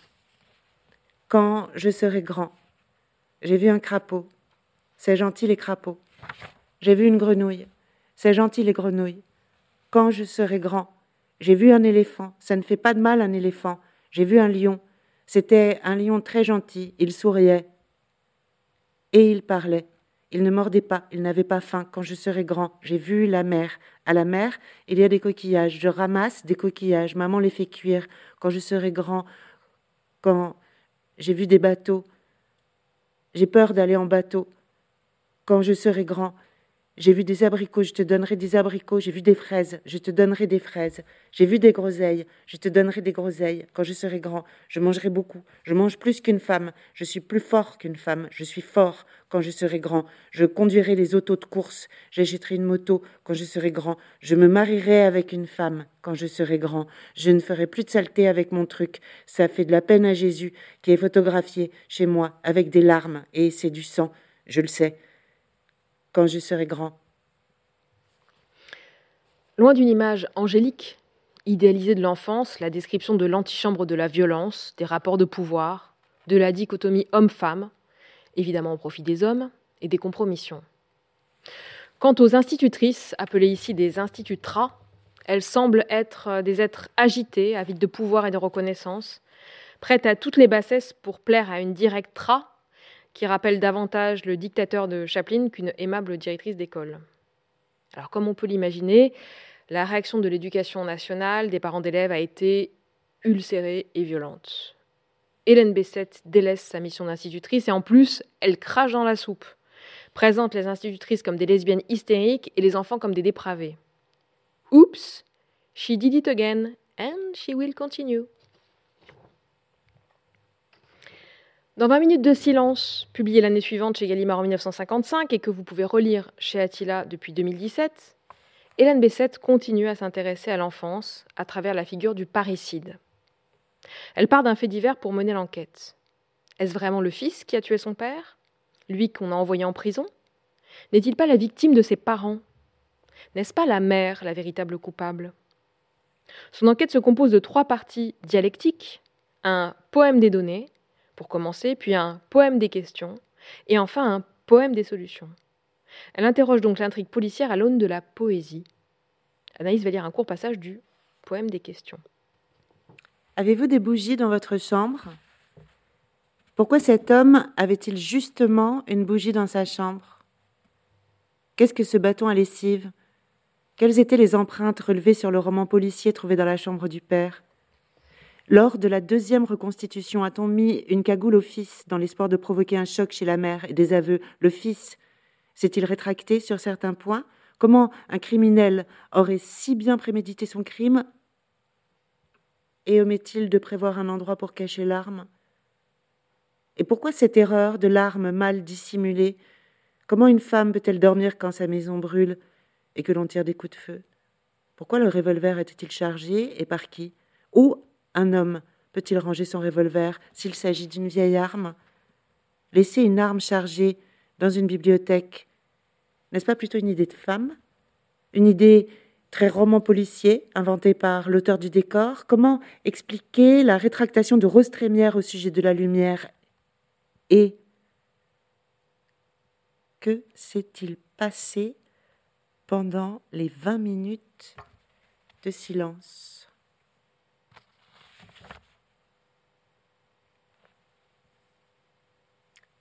Quand je serai grand. J'ai vu un crapaud. C'est gentil les crapauds. J'ai vu une grenouille. C'est gentil les grenouilles. Quand je serai grand. J'ai vu un éléphant. Ça ne fait pas de mal un éléphant. J'ai vu un lion. C'était un lion très gentil. Il souriait. Et il parlait. Il ne mordait pas, il n'avait pas faim. Quand je serai grand, j'ai vu la mer. À la mer, il y a des coquillages. Je ramasse des coquillages. Maman les fait cuire. Quand je serai grand, quand j'ai vu des bateaux, j'ai peur d'aller en bateau. Quand je serai grand, j'ai vu des abricots, je te donnerai des abricots. J'ai vu des fraises, je te donnerai des fraises. J'ai vu des groseilles, je te donnerai des groseilles. Quand je serai grand, je mangerai beaucoup. Je mange plus qu'une femme. Je suis plus fort qu'une femme. Je suis fort quand je serai grand. Je conduirai les autos de course. J'achèterai une moto quand je serai grand. Je me marierai avec une femme quand je serai grand. Je ne ferai plus de saleté avec mon truc. Ça fait de la peine à Jésus qui est photographié chez moi avec des larmes et c'est du sang. Je le sais quand je serai grand. Loin d'une image angélique, idéalisée de l'enfance, la description de l'antichambre de la violence, des rapports de pouvoir, de la dichotomie homme-femme, évidemment au profit des hommes, et des compromissions. Quant aux institutrices, appelées ici des institutras, elles semblent être des êtres agités, avides de pouvoir et de reconnaissance, prêtes à toutes les bassesses pour plaire à une directra qui rappelle davantage le dictateur de Chaplin qu'une aimable directrice d'école. Alors comme on peut l'imaginer, la réaction de l'éducation nationale des parents d'élèves a été ulcérée et violente. Hélène Bessette délaisse sa mission d'institutrice et en plus, elle crache dans la soupe, présente les institutrices comme des lesbiennes hystériques et les enfants comme des dépravés. Oups, she did it again and she will continue. Dans 20 minutes de silence, publié l'année suivante chez Gallimard en 1955 et que vous pouvez relire chez Attila depuis 2017, Hélène Bessette continue à s'intéresser à l'enfance à travers la figure du parricide. Elle part d'un fait divers pour mener l'enquête. Est-ce vraiment le fils qui a tué son père? Lui qu'on a envoyé en prison? N'est-il pas la victime de ses parents? N'est-ce pas la mère la véritable coupable? Son enquête se compose de trois parties dialectiques un poème des données, pour commencer, puis un poème des questions, et enfin un poème des solutions. Elle interroge donc l'intrigue policière à l'aune de la poésie. Anaïs va lire un court passage du poème des questions. Avez-vous des bougies dans votre chambre? Pourquoi cet homme avait-il justement une bougie dans sa chambre? Qu'est-ce que ce bâton à lessive? Quelles étaient les empreintes relevées sur le roman policier trouvé dans la chambre du père? Lors de la deuxième reconstitution, a-t-on mis une cagoule au fils dans l'espoir de provoquer un choc chez la mère et des aveux? Le fils s'est-il rétracté sur certains points? Comment un criminel aurait si bien prémédité son crime? Et omet-il de prévoir un endroit pour cacher l'arme? Et pourquoi cette erreur de l'arme mal dissimulée? Comment une femme peut-elle dormir quand sa maison brûle et que l'on tire des coups de feu? Pourquoi le revolver était-il chargé et par qui? Un homme peut-il ranger son revolver s'il s'agit d'une vieille arme? Laisser une arme chargée dans une bibliothèque, n'est-ce pas plutôt une idée de femme? Une idée très roman policier, inventée par l'auteur du décor? Comment expliquer la rétractation de Rose Trémière au sujet de la lumière? Et que s'est-il passé pendant les vingt minutes de silence?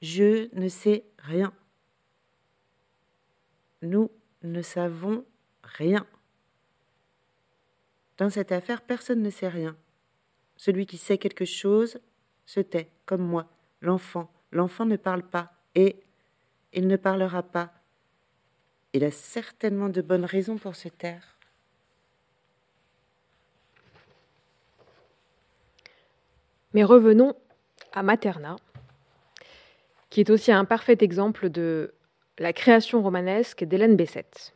Je ne sais rien. Nous ne savons rien. Dans cette affaire, personne ne sait rien. Celui qui sait quelque chose se tait, comme moi, l'enfant. L'enfant ne parle pas, et il ne parlera pas. Il a certainement de bonnes raisons pour se taire. Mais revenons à Materna, qui est aussi un parfait exemple de la création romanesque d'Hélène Bessette.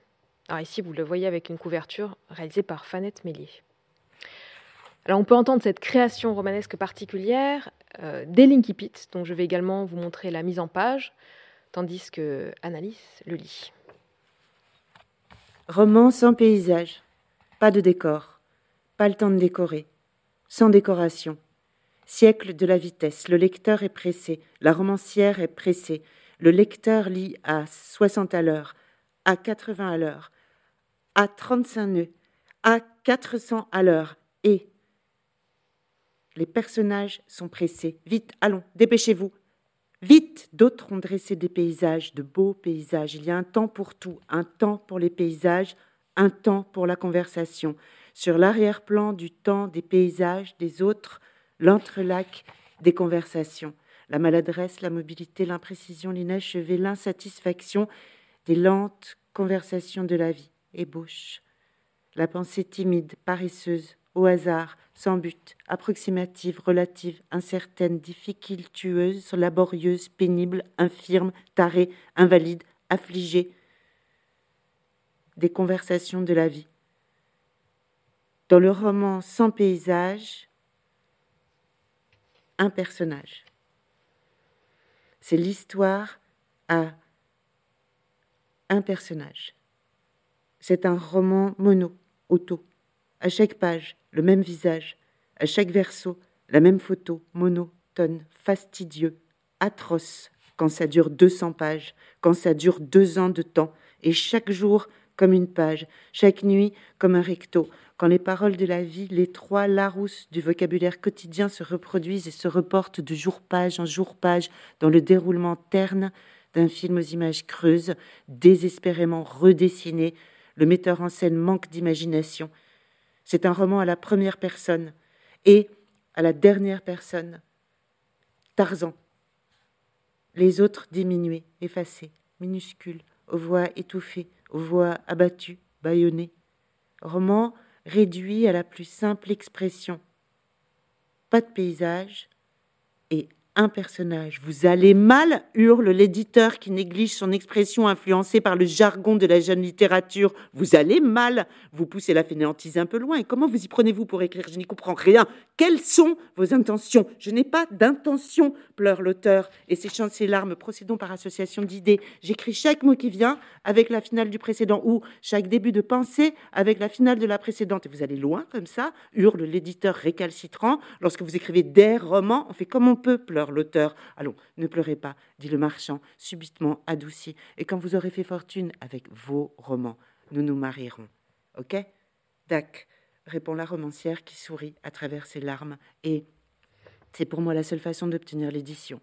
Alors ici, vous le voyez avec une couverture réalisée par Fanette Mélier. Alors on peut entendre cette création romanesque particulière euh, dès dont je vais également vous montrer la mise en page, tandis que Annalise le lit. Roman sans paysage, pas de décor, pas le temps de décorer, sans décoration. Siècle de la vitesse, le lecteur est pressé, la romancière est pressée, le lecteur lit à 60 à l'heure, à 80 à l'heure, à 35 nœuds, à 400 à l'heure, et les personnages sont pressés. Vite, allons, dépêchez-vous. Vite, d'autres ont dressé des paysages, de beaux paysages. Il y a un temps pour tout, un temps pour les paysages, un temps pour la conversation. Sur l'arrière-plan du temps des paysages, des autres, l'entrelac des conversations. La maladresse, la mobilité, l'imprécision, l'inachevé, l'insatisfaction des lentes conversations de la vie ébauche. La pensée timide, paresseuse, au hasard, sans but, approximative, relative, incertaine, difficultueuse, laborieuse, pénible, infirme, tarée, invalide, affligée. Des conversations de la vie. Dans le roman Sans paysage, un personnage. C'est l'histoire à un personnage. C'est un roman mono, auto. À chaque page, le même visage. À chaque verso, la même photo, monotone, fastidieux, atroce, quand ça dure 200 pages, quand ça dure deux ans de temps, et chaque jour comme une page, chaque nuit comme un recto, quand les paroles de la vie, les trois Larousse du vocabulaire quotidien se reproduisent et se reportent de jour-page en jour-page dans le déroulement terne d'un film aux images creuses, désespérément redessiné, le metteur en scène manque d'imagination. C'est un roman à la première personne et à la dernière personne. Tarzan. Les autres diminués, effacés, minuscules, aux voix étouffées, aux voix abattues, bâillonnées. Roman réduit à la plus simple expression. Pas de paysage et un personnage. Vous allez mal, hurle l'éditeur qui néglige son expression influencée par le jargon de la jeune littérature. Vous allez mal. Vous poussez la fainéantise un peu loin. Et comment vous y prenez-vous pour écrire? Je n'y comprends rien. Quelles sont vos intentions? Je n'ai pas d'intention, pleure l'auteur et séchant ses larmes, procédons par association d'idées. J'écris chaque mot qui vient avec la finale du précédent ou chaque début de pensée avec la finale de la précédente. Et vous allez loin comme ça, hurle l'éditeur récalcitrant. Lorsque vous écrivez des romans, on fait comme on peut, pleure l'auteur. Allons, ne pleurez pas, dit le marchand, subitement adouci. Et quand vous aurez fait fortune avec vos romans, nous nous marierons. Ok? Dac, répond la romancière qui sourit à travers ses larmes. Et c'est pour moi la seule façon d'obtenir l'édition.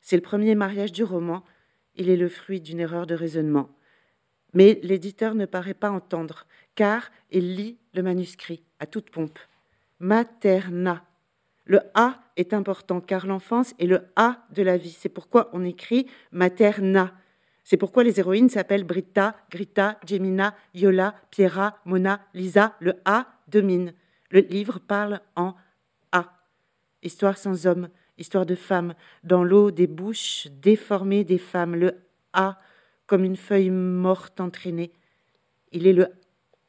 C'est le premier mariage du roman. Il est le fruit d'une erreur de raisonnement. Mais l'éditeur ne paraît pas entendre, car il lit le manuscrit à toute pompe. Materna. Le A est important car l'enfance est le A de la vie. C'est pourquoi on écrit materna. C'est pourquoi les héroïnes s'appellent Britta, Grita, Gemina, Yola, Piera, Mona, Lisa. Le A domine. Le livre parle en A. Histoire sans homme, histoire de femme, dans l'eau des bouches déformées des femmes. Le A comme une feuille morte entraînée. Il est le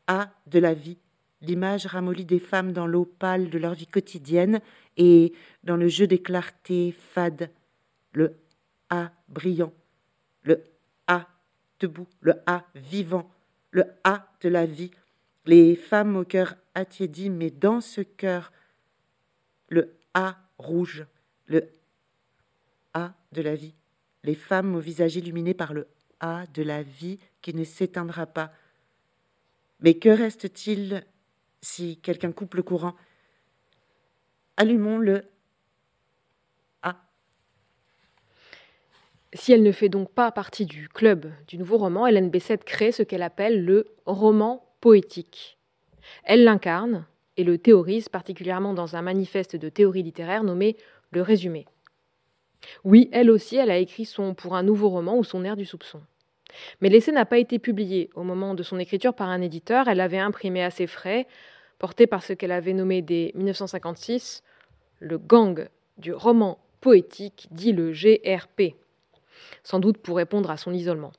A de la vie, l'image ramollie des femmes dans l'eau pâle de leur vie quotidienne et dans le jeu des clartés fades, le A brillant, le A debout, le A vivant, le A de la vie, les femmes au cœur attiédi, mais dans ce cœur, le A rouge, le A de la vie, les femmes au visage illuminé par le A de la vie qui ne s'éteindra pas. Mais que reste-t-il si quelqu'un coupe le courant Allumons le A. Si elle ne fait donc pas partie du club du nouveau roman, Hélène Bessette crée ce qu'elle appelle le roman poétique. Elle l'incarne et le théorise particulièrement dans un manifeste de théorie littéraire nommé Le Résumé. Oui, elle aussi, elle a écrit son pour un nouveau roman ou son air du soupçon. Mais l'essai n'a pas été publié au moment de son écriture par un éditeur, elle l'avait imprimé à ses frais, porté par ce qu'elle avait nommé dès 1956 le gang du roman poétique, dit le GRP, sans doute pour répondre à son isolement.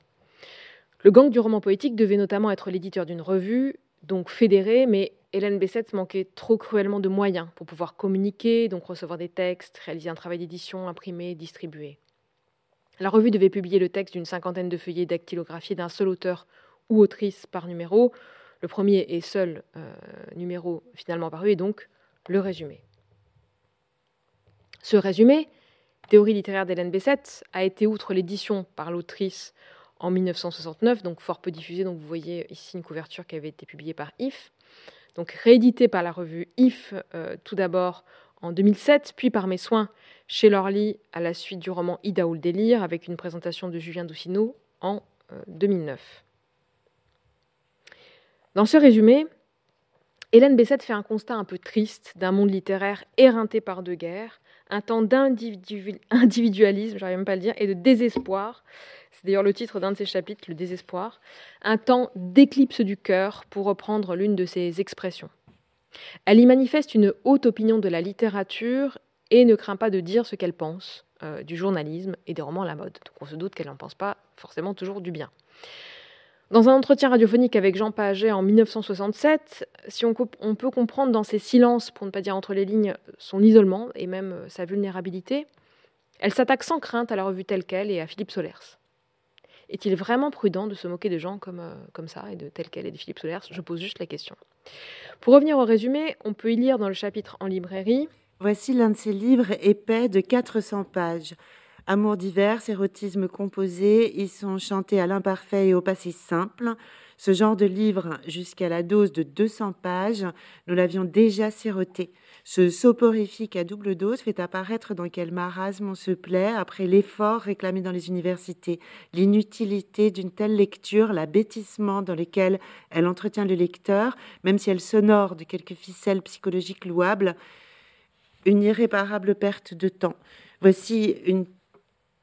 Le gang du roman poétique devait notamment être l'éditeur d'une revue, donc fédérée, mais Hélène Bessette manquait trop cruellement de moyens pour pouvoir communiquer, donc recevoir des textes, réaliser un travail d'édition, imprimer, distribuer. La revue devait publier le texte d'une cinquantaine de feuillets dactylographiés d'un seul auteur ou autrice par numéro. Le premier et seul euh, numéro finalement paru est donc le résumé. Ce résumé, théorie littéraire d'Hélène Bessette, a été, outre l'édition par l'autrice en 1969, donc fort peu diffusé, donc vous voyez ici une couverture qui avait été publiée par IF, donc réédité par la revue IF euh, tout d'abord en 2007, puis par mes soins chez Lorly à la suite du roman Ida ou le délire, avec une présentation de Julien Doucineau en 2009. Dans ce résumé, Hélène Bessette fait un constat un peu triste d'un monde littéraire éreinté par deux guerres, un temps d'individualisme, j'arrive même pas à le dire, et de désespoir, c'est d'ailleurs le titre d'un de ses chapitres, Le désespoir. Un temps d'éclipse du cœur, pour reprendre l'une de ses expressions. Elle y manifeste une haute opinion de la littérature et ne craint pas de dire ce qu'elle pense euh, du journalisme et des romans à la mode. On se doute qu'elle n'en pense pas forcément toujours du bien. Dans un entretien radiophonique avec Jean Paget en 1967, si on, peut comprendre dans ses silences, pour ne pas dire entre les lignes, son isolement et même euh, sa vulnérabilité, elle s'attaque sans crainte à la revue telle qu'elle et à Philippe Solers. Est-il vraiment prudent de se moquer des gens comme, euh, comme ça et de tel qu'elle et de Philippe Solers? Je pose juste la question. Pour revenir au résumé, on peut y lire dans le chapitre en librairie. Voici l'un de ses livres épais de 400 pages. Amour divers, érotisme composé, ils sont chantés à l'imparfait et au passé simple. Ce genre de livre, jusqu'à la dose de 200 pages, nous l'avions déjà siroté. Ce soporifique à double dose fait apparaître dans quel marasme on se plaît après l'effort réclamé dans les universités, l'inutilité d'une telle lecture, l'abêtissement dans lequel elle entretient le lecteur, même si elle s'honore de quelques ficelles psychologiques louables, une irréparable perte de temps. Voici une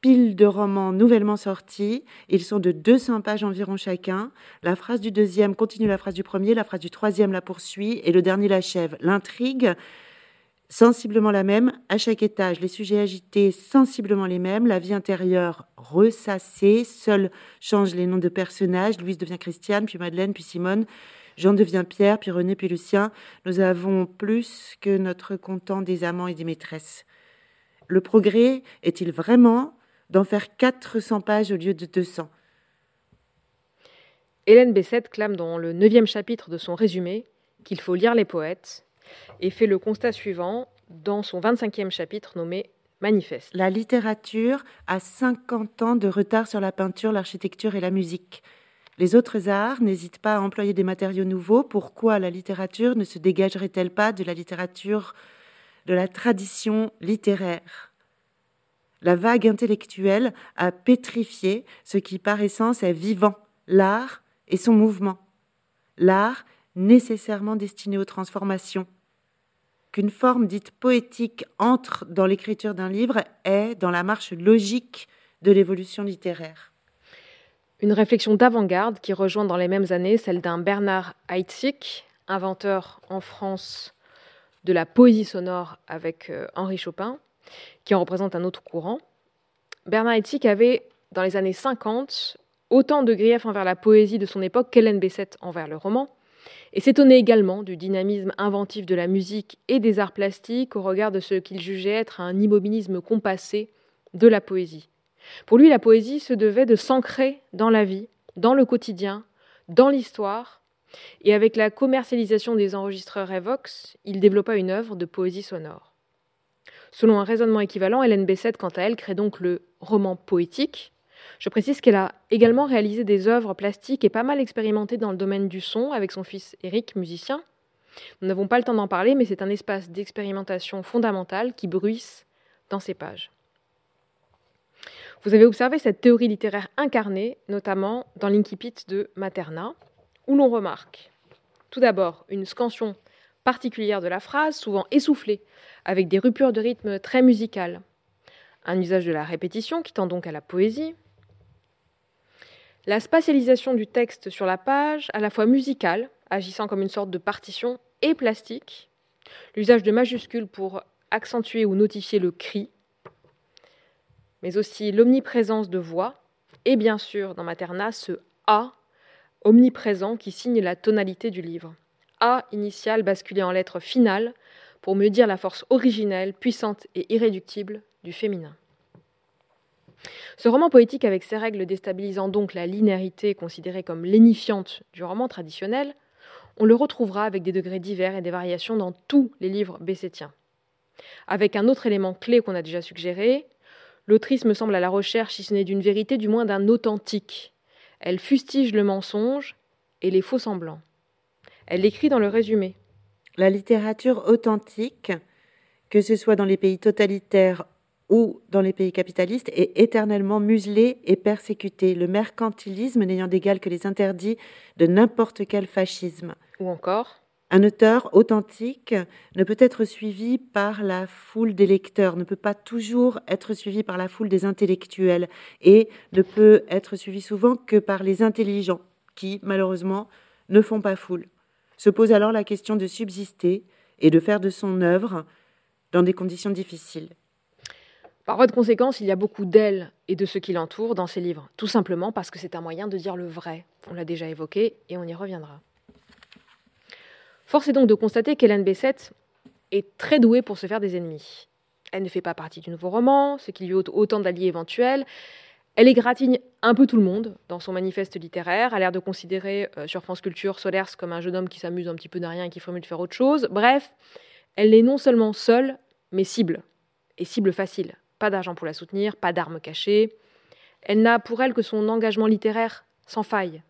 pile de romans nouvellement sortis. Ils sont de 200 pages environ chacun. La phrase du deuxième continue la phrase du premier, la phrase du troisième la poursuit et le dernier l'achève. L'intrigue sensiblement la même à chaque étage, les sujets agités sensiblement les mêmes, la vie intérieure ressassée, seuls changent les noms de personnages, Louise devient Christiane, puis Madeleine, puis Simone, Jean devient Pierre, puis René, puis Lucien. Nous avons plus que notre content des amants et des maîtresses. Le progrès est-il vraiment d'en faire 400 pages au lieu de 200 Hélène Bessette clame dans le neuvième chapitre de son résumé qu'il faut lire les poètes et fait le constat suivant dans son 25e chapitre nommé Manifeste. La littérature a 50 ans de retard sur la peinture, l'architecture et la musique. Les autres arts n'hésitent pas à employer des matériaux nouveaux. Pourquoi la littérature ne se dégagerait-elle pas de la littérature, de la tradition littéraire? La vague intellectuelle a pétrifié ce qui par essence est vivant, l'art et son mouvement. L'art nécessairement destiné aux transformations, qu'une forme dite poétique entre dans l'écriture d'un livre est dans la marche logique de l'évolution littéraire. Une réflexion d'avant-garde qui rejoint dans les mêmes années celle d'un Bernard Heitzig, inventeur en France de la poésie sonore avec euh, Henri Chopin, qui en représente un autre courant. Bernard Heitzig avait, dans les années 50, autant de griefs envers la poésie de son époque qu'Hélène Bessette envers le roman, et s'étonnait également du dynamisme inventif de la musique et des arts plastiques au regard de ce qu'il jugeait être un immobilisme compassé de la poésie. Pour lui, la poésie se devait de s'ancrer dans la vie, dans le quotidien, dans l'histoire, et avec la commercialisation des enregistreurs Evox, il développa une œuvre de poésie sonore. Selon un raisonnement équivalent, Hélène Bessette, quant à elle, crée donc le roman poétique, je précise qu'elle a également réalisé des œuvres plastiques et pas mal expérimenté dans le domaine du son avec son fils Eric, musicien. Nous n'avons pas le temps d'en parler, mais c'est un espace d'expérimentation fondamental qui bruisse dans ses pages. Vous avez observé cette théorie littéraire incarnée, notamment dans l'incipit de Materna, où l'on remarque tout d'abord une scansion particulière de la phrase, souvent essoufflée, avec des ruptures de rythme très musicales, un usage de la répétition qui tend donc à la poésie, la spatialisation du texte sur la page, à la fois musicale, agissant comme une sorte de partition, et plastique, l'usage de majuscules pour accentuer ou notifier le cri, mais aussi l'omniprésence de voix, et bien sûr dans Materna ce A omniprésent qui signe la tonalité du livre. A initial basculé en lettre finale pour mieux dire la force originelle, puissante et irréductible du féminin. Ce roman poétique, avec ses règles déstabilisant donc la linéarité considérée comme lénifiante du roman traditionnel, on le retrouvera avec des degrés divers et des variations dans tous les livres bessétiens. Avec un autre élément clé qu'on a déjà suggéré, l'autrice me semble à la recherche, si ce n'est d'une vérité, du moins d'un authentique. Elle fustige le mensonge et les faux semblants. Elle l'écrit dans le résumé. La littérature authentique, que ce soit dans les pays totalitaires ou dans les pays capitalistes, est éternellement muselée et persécutée, le mercantilisme n'ayant d'égal que les interdits de n'importe quel fascisme. Ou encore un auteur authentique ne peut être suivi par la foule des lecteurs, ne peut pas toujours être suivi par la foule des intellectuels et ne peut être suivi souvent que par les intelligents qui, malheureusement, ne font pas foule. Se pose alors la question de subsister et de faire de son œuvre dans des conditions difficiles. Par voie de conséquence, il y a beaucoup d'elle et de ce qui l'entoure dans ces livres, tout simplement parce que c'est un moyen de dire le vrai. On l'a déjà évoqué et on y reviendra. Force est donc de constater qu'Hélène Bessette est très douée pour se faire des ennemis. Elle ne fait pas partie du nouveau roman, ce qui lui ôte autant d'alliés éventuels. Elle égratigne un peu tout le monde dans son manifeste littéraire, a l'air de considérer euh, sur France Culture Solers comme un jeune homme qui s'amuse un petit peu de rien et qui ferait mieux de faire autre chose. Bref, elle est non seulement seule, mais cible. Et cible facile. Pas d'argent pour la soutenir, pas d'armes cachées. Elle n'a pour elle que son engagement littéraire sans faille.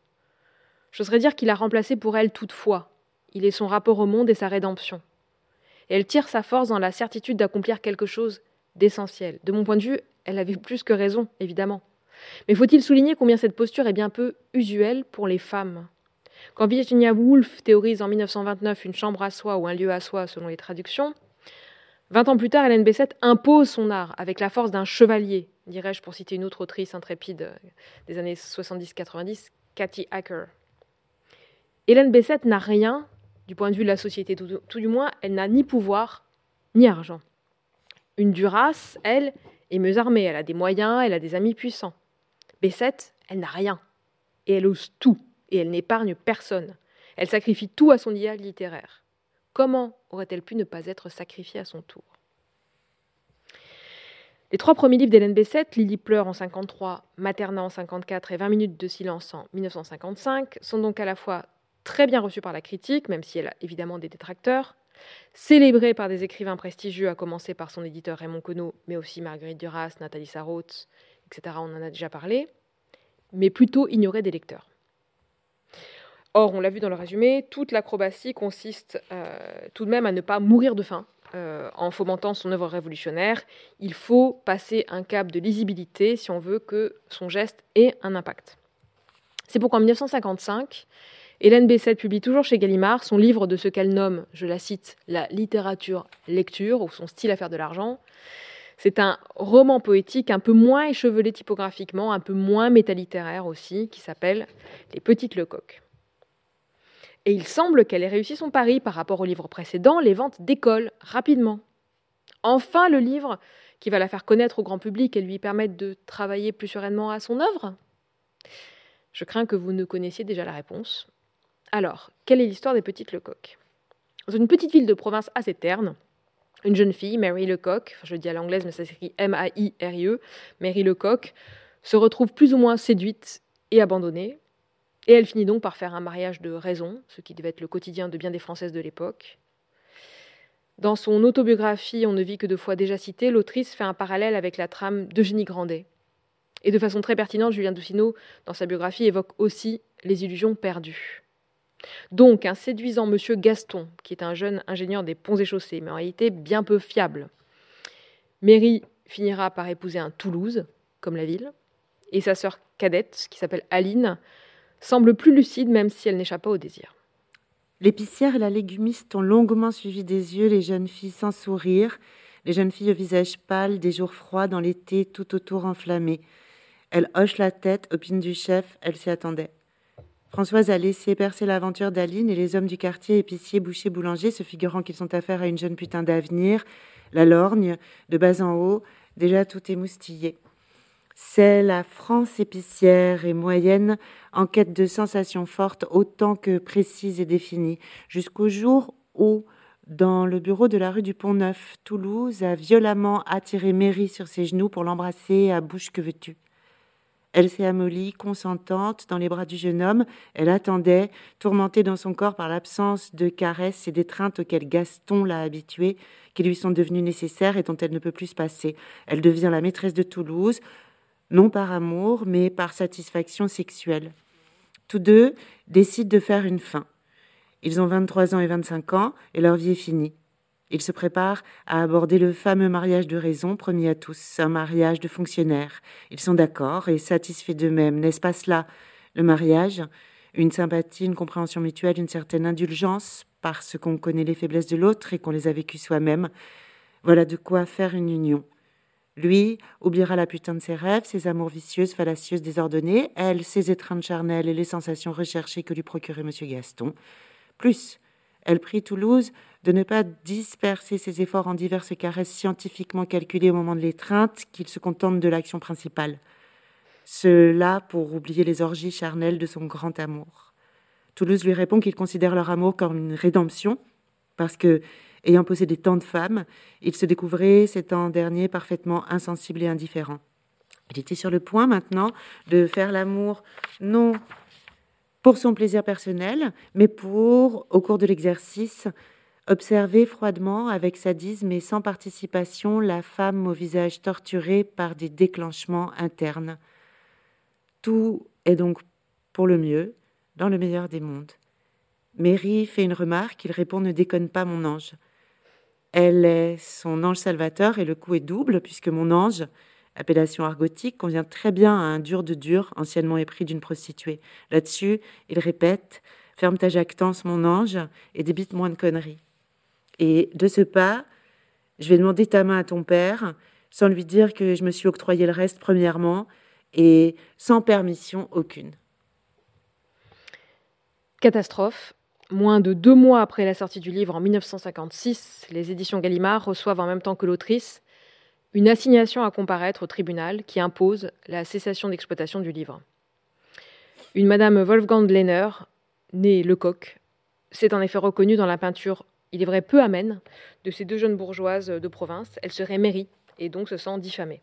J'oserais dire qu'il a remplacé pour elle toutefois il est son rapport au monde et sa rédemption. Et elle tire sa force dans la certitude d'accomplir quelque chose d'essentiel. De mon point de vue, elle avait plus que raison, évidemment. Mais faut-il souligner combien cette posture est bien peu usuelle pour les femmes? Quand Virginia Woolf théorise en 1929 une chambre à soi ou un lieu à soi selon les traductions, vingt ans plus tard, Hélène Bessette impose son art avec la force d'un chevalier, dirais-je pour citer une autre autrice intrépide des années 70-90, Cathy Acker. Hélène Bessette n'a rien du point de vue de la société, tout, du moins, elle n'a ni pouvoir ni argent. Une Duras, elle, est mieux armée, elle a des moyens, elle a des amis puissants. Bessette, elle n'a rien. Et elle ose tout, et elle n'épargne personne. Elle sacrifie tout à son idéal littéraire. Comment aurait-elle pu ne pas être sacrifiée à son tour? Les trois premiers livres d'Hélène Bessette, Lily pleure en 53, Materna en 54 et 20 minutes de silence en 1955, sont donc à la fois très bien reçue par la critique, même si elle a évidemment des détracteurs, célébrée par des écrivains prestigieux, à commencer par son éditeur Raymond Queneau, mais aussi Marguerite Duras, Nathalie Sarraute, on en a déjà parlé, mais plutôt ignorée des lecteurs. Or, on l'a vu dans le résumé, toute l'acrobatie consiste euh, tout de même à ne pas mourir de faim euh, en fomentant son œuvre révolutionnaire. Il faut passer un cap de lisibilité si on veut que son geste ait un impact. C'est pourquoi en 1955, Hélène Bessette publie toujours chez Gallimard son livre de ce qu'elle nomme, je la cite, la littérature lecture, ou son style à faire de l'argent. C'est un roman poétique un peu moins échevelé typographiquement, un peu moins métalittéraire aussi, qui s'appelle Les Petites Lecoq. Et il semble qu'elle ait réussi son pari par rapport au livre précédent, les ventes décollent rapidement. Enfin le livre qui va la faire connaître au grand public et lui permettre de travailler plus sereinement à son œuvre Je crains que vous ne connaissiez déjà la réponse. Alors, quelle est l'histoire des petites Lecoq Dans une petite ville de province assez terne, une jeune fille, Mary Lecoq, je le dis à l'anglaise, mais ça s'écrit M-A-I-R-I-E, Mary Lecoq, se retrouve plus ou moins séduite et abandonnée, et elle finit donc par faire un mariage de raison, ce qui devait être le quotidien de bien des Françaises de l'époque. Dans son autobiographie On ne vit que deux fois déjà citée, l'autrice fait un parallèle avec la trame d'Eugénie Grandet. Et de façon très pertinente, Julien Doucineau, dans sa biographie, évoque aussi les illusions perdues. Donc un séduisant monsieur Gaston, qui est un jeune ingénieur des ponts et chaussées, mais en réalité bien peu fiable. Mary finira par épouser un Toulouse, comme la ville, et sa sœur cadette, qui s'appelle Aline, semble plus lucide même si elle n'échappe pas au désir. L'épicière et la légumiste ont longuement suivi des yeux les jeunes filles sans sourire, les jeunes filles au visage pâle, des jours froids dans l'été tout autour enflammé. Elle hoche la tête, opine du chef, elle s'y attendait. Françoise a laissé percer l'aventure d'Aline et les hommes du quartier, épiciers, bouchers, boulangers, se figurant qu'ils sont affaire à une jeune putain d'avenir, la lorgne, de bas en haut, déjà tout émoustillé. C'est la France épicière et moyenne en quête de sensations fortes autant que précises et définies, jusqu'au jour où, dans le bureau de la rue du Pont-Neuf, Toulouse a violemment attiré Mary sur ses genoux pour l'embrasser à bouche que veux-tu. Elle s'est amollie, consentante, dans les bras du jeune homme. Elle attendait, tourmentée dans son corps par l'absence de caresses et d'étreintes auxquelles Gaston l'a habituée, qui lui sont devenues nécessaires et dont elle ne peut plus se passer. Elle devient la maîtresse de Toulouse, non par amour, mais par satisfaction sexuelle. Tous deux décident de faire une fin. Ils ont 23 ans et 25 ans et leur vie est finie. Ils se préparent à aborder le fameux mariage de raison promis à tous, un mariage de fonctionnaires. Ils sont d'accord et satisfaits d'eux-mêmes, n'est-ce pas cela? Le mariage, une sympathie, une compréhension mutuelle, une certaine indulgence, parce qu'on connaît les faiblesses de l'autre et qu'on les a vécues soi-même. Voilà de quoi faire une union. Lui oubliera la putain de ses rêves, ses amours vicieuses, fallacieuses, désordonnées, elle, ses étreintes charnelles et les sensations recherchées que lui procurait M. Gaston. Plus, elle prie Toulouse de ne pas disperser ses efforts en diverses caresses scientifiquement calculées au moment de l'étreinte, qu'il se contente de l'action principale. Cela pour oublier les orgies charnelles de son grand amour. Toulouse lui répond qu'il considère leur amour comme une rédemption, parce que Ayant possédé tant de femmes, il se découvrait ces temps derniers parfaitement insensible et indifférent. Il était sur le point maintenant de faire l'amour non pour son plaisir personnel, mais pour, au cours de l'exercice, observer froidement, avec sadisme et sans participation, la femme au visage torturé par des déclenchements internes. Tout est donc pour le mieux, dans le meilleur des mondes. Mary fait une remarque, il répond Ne déconne pas, mon ange. Elle est son ange salvateur et le coup est double puisque mon ange, appellation argotique, convient très bien à un dur de dur, anciennement épris d'une prostituée. Là-dessus, il répète Ferme ta jactance, mon ange, et débite moins de conneries. Et de ce pas, je vais demander ta main à ton père, sans lui dire que je me suis octroyé le reste premièrement, et sans permission aucune. Catastrophe, Moins de deux mois après la sortie du livre en 1956, les éditions Gallimard reçoivent en même temps que l'autrice une assignation à comparaître au tribunal qui impose la cessation d'exploitation du livre. Une Madame Wolfgang Lehner, née Lecoq, s'est en effet reconnue dans la peinture, il est vrai peu amène, de ces deux jeunes bourgeoises de province. Elle serait mairie et donc se sent diffamée.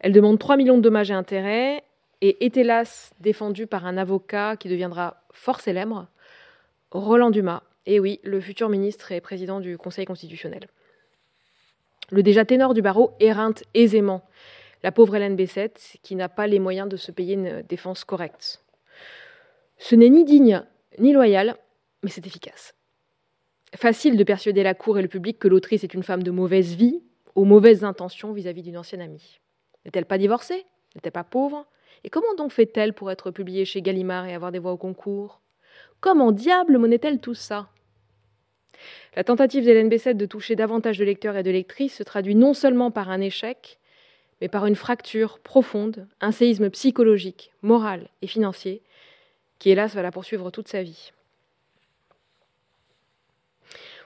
Elle demande 3 millions de dommages et intérêts et est hélas défendue par un avocat qui deviendra fort célèbre, Roland Dumas. Et oui, le futur ministre et président du Conseil constitutionnel. Le déjà ténor du barreau éreinte aisément la pauvre Hélène Bessette, qui n'a pas les moyens de se payer une défense correcte. Ce n'est ni digne ni loyal, mais c'est efficace. Facile de persuader la cour et le public que l'autrice est une femme de mauvaise vie, aux mauvaises intentions vis-à-vis d'une ancienne amie. N'est-elle pas divorcée? N'est-elle pas pauvre? Et comment donc fait-elle pour être publiée chez Gallimard et avoir des voix au concours? Comment diable monnaie-t-elle tout ça? La tentative d'Hélène Bessette de toucher davantage de lecteurs et de lectrices se traduit non seulement par un échec, mais par une fracture profonde, un séisme psychologique, moral et financier, qui hélas va la poursuivre toute sa vie.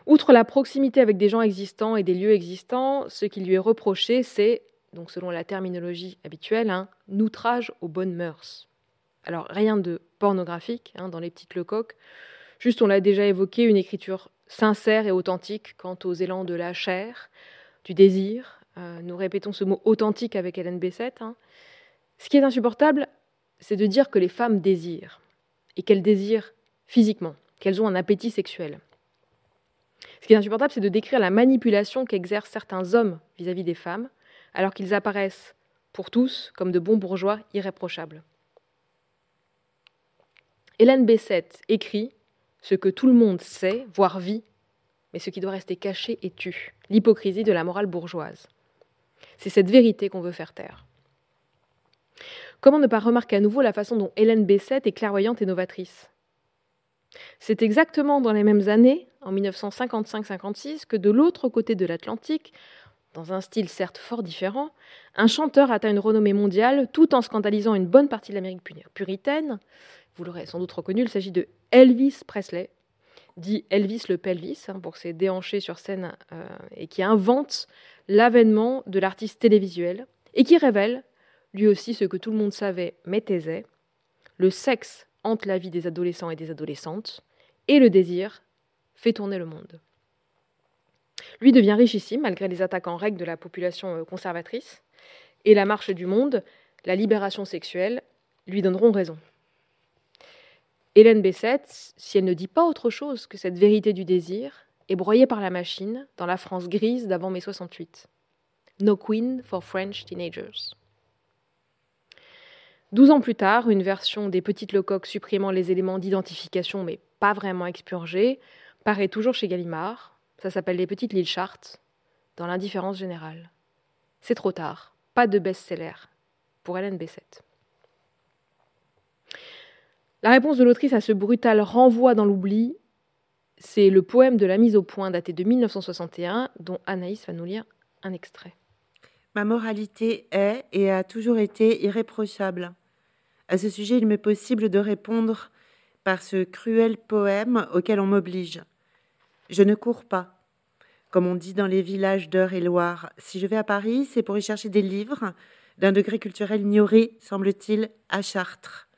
Outre la proximité avec des gens existants et des lieux existants, ce qui lui est reproché, c'est, donc selon la terminologie habituelle, un outrage aux bonnes mœurs. Alors rien de pornographique hein, dans les petites lecoques, juste on l'a déjà évoqué, une écriture sincère et authentique quant aux élans de la chair, du désir. Euh, nous répétons ce mot authentique avec Hélène Bessette. Hein. Ce qui est insupportable, c'est de dire que les femmes désirent, et qu'elles désirent physiquement, qu'elles ont un appétit sexuel. Ce qui est insupportable, c'est de décrire la manipulation qu'exercent certains hommes vis-à-vis -vis des femmes, alors qu'ils apparaissent pour tous comme de bons bourgeois irréprochables. Hélène Bessette écrit ce que tout le monde sait, voire vit, mais ce qui doit rester caché et tu, l'hypocrisie de la morale bourgeoise. C'est cette vérité qu'on veut faire taire. Comment ne pas remarquer à nouveau la façon dont Hélène Bessette est clairvoyante et novatrice? C'est exactement dans les mêmes années, en 1955-56, que de l'autre côté de l'Atlantique, dans un style certes fort différent, un chanteur atteint une renommée mondiale tout en scandalisant une bonne partie de l'Amérique puritaine. Vous l'aurez sans doute reconnu, il s'agit de Elvis Presley, dit Elvis le pelvis, hein, pour ses déhanchés sur scène, euh, et qui invente l'avènement de l'artiste télévisuel, et qui révèle, lui aussi, ce que tout le monde savait mais taisait, le sexe la vie des adolescents et des adolescentes, et le désir fait tourner le monde. Lui devient richissime malgré les attaques en règle de la population euh, conservatrice, et la marche du monde, la libération sexuelle, lui donneront raison. Hélène Bessette, si elle ne dit pas autre chose que cette vérité du désir, est broyée par la machine dans la France grise d'avant mai 68. No Queen for French Teenagers. Douze ans plus tard, une version des Petites Lecoq supprimant les éléments d'identification mais pas vraiment expurgés paraît toujours chez Gallimard, ça s'appelle Les Petites Lille Chartes, dans l'indifférence générale. C'est trop tard, pas de best-seller pour Hélène Bessette. La réponse de l'autrice à ce brutal renvoi dans l'oubli, c'est le poème de la mise au point daté de 1961, dont Anaïs va nous lire un extrait. Ma moralité est et a toujours été irréprochable. À ce sujet, il m'est possible de répondre par ce cruel poème auquel on m'oblige. Je ne cours pas. Comme on dit dans les villages d'Eure et Loire, si je vais à Paris, c'est pour y chercher des livres d'un degré culturel ignoré, semble-t-il, à Chartres.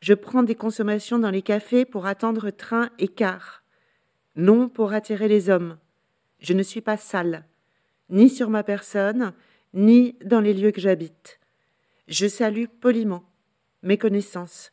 Je prends des consommations dans les cafés pour attendre train et car, non pour attirer les hommes. Je ne suis pas sale, ni sur ma personne, ni dans les lieux que j'habite. Je salue poliment mes connaissances,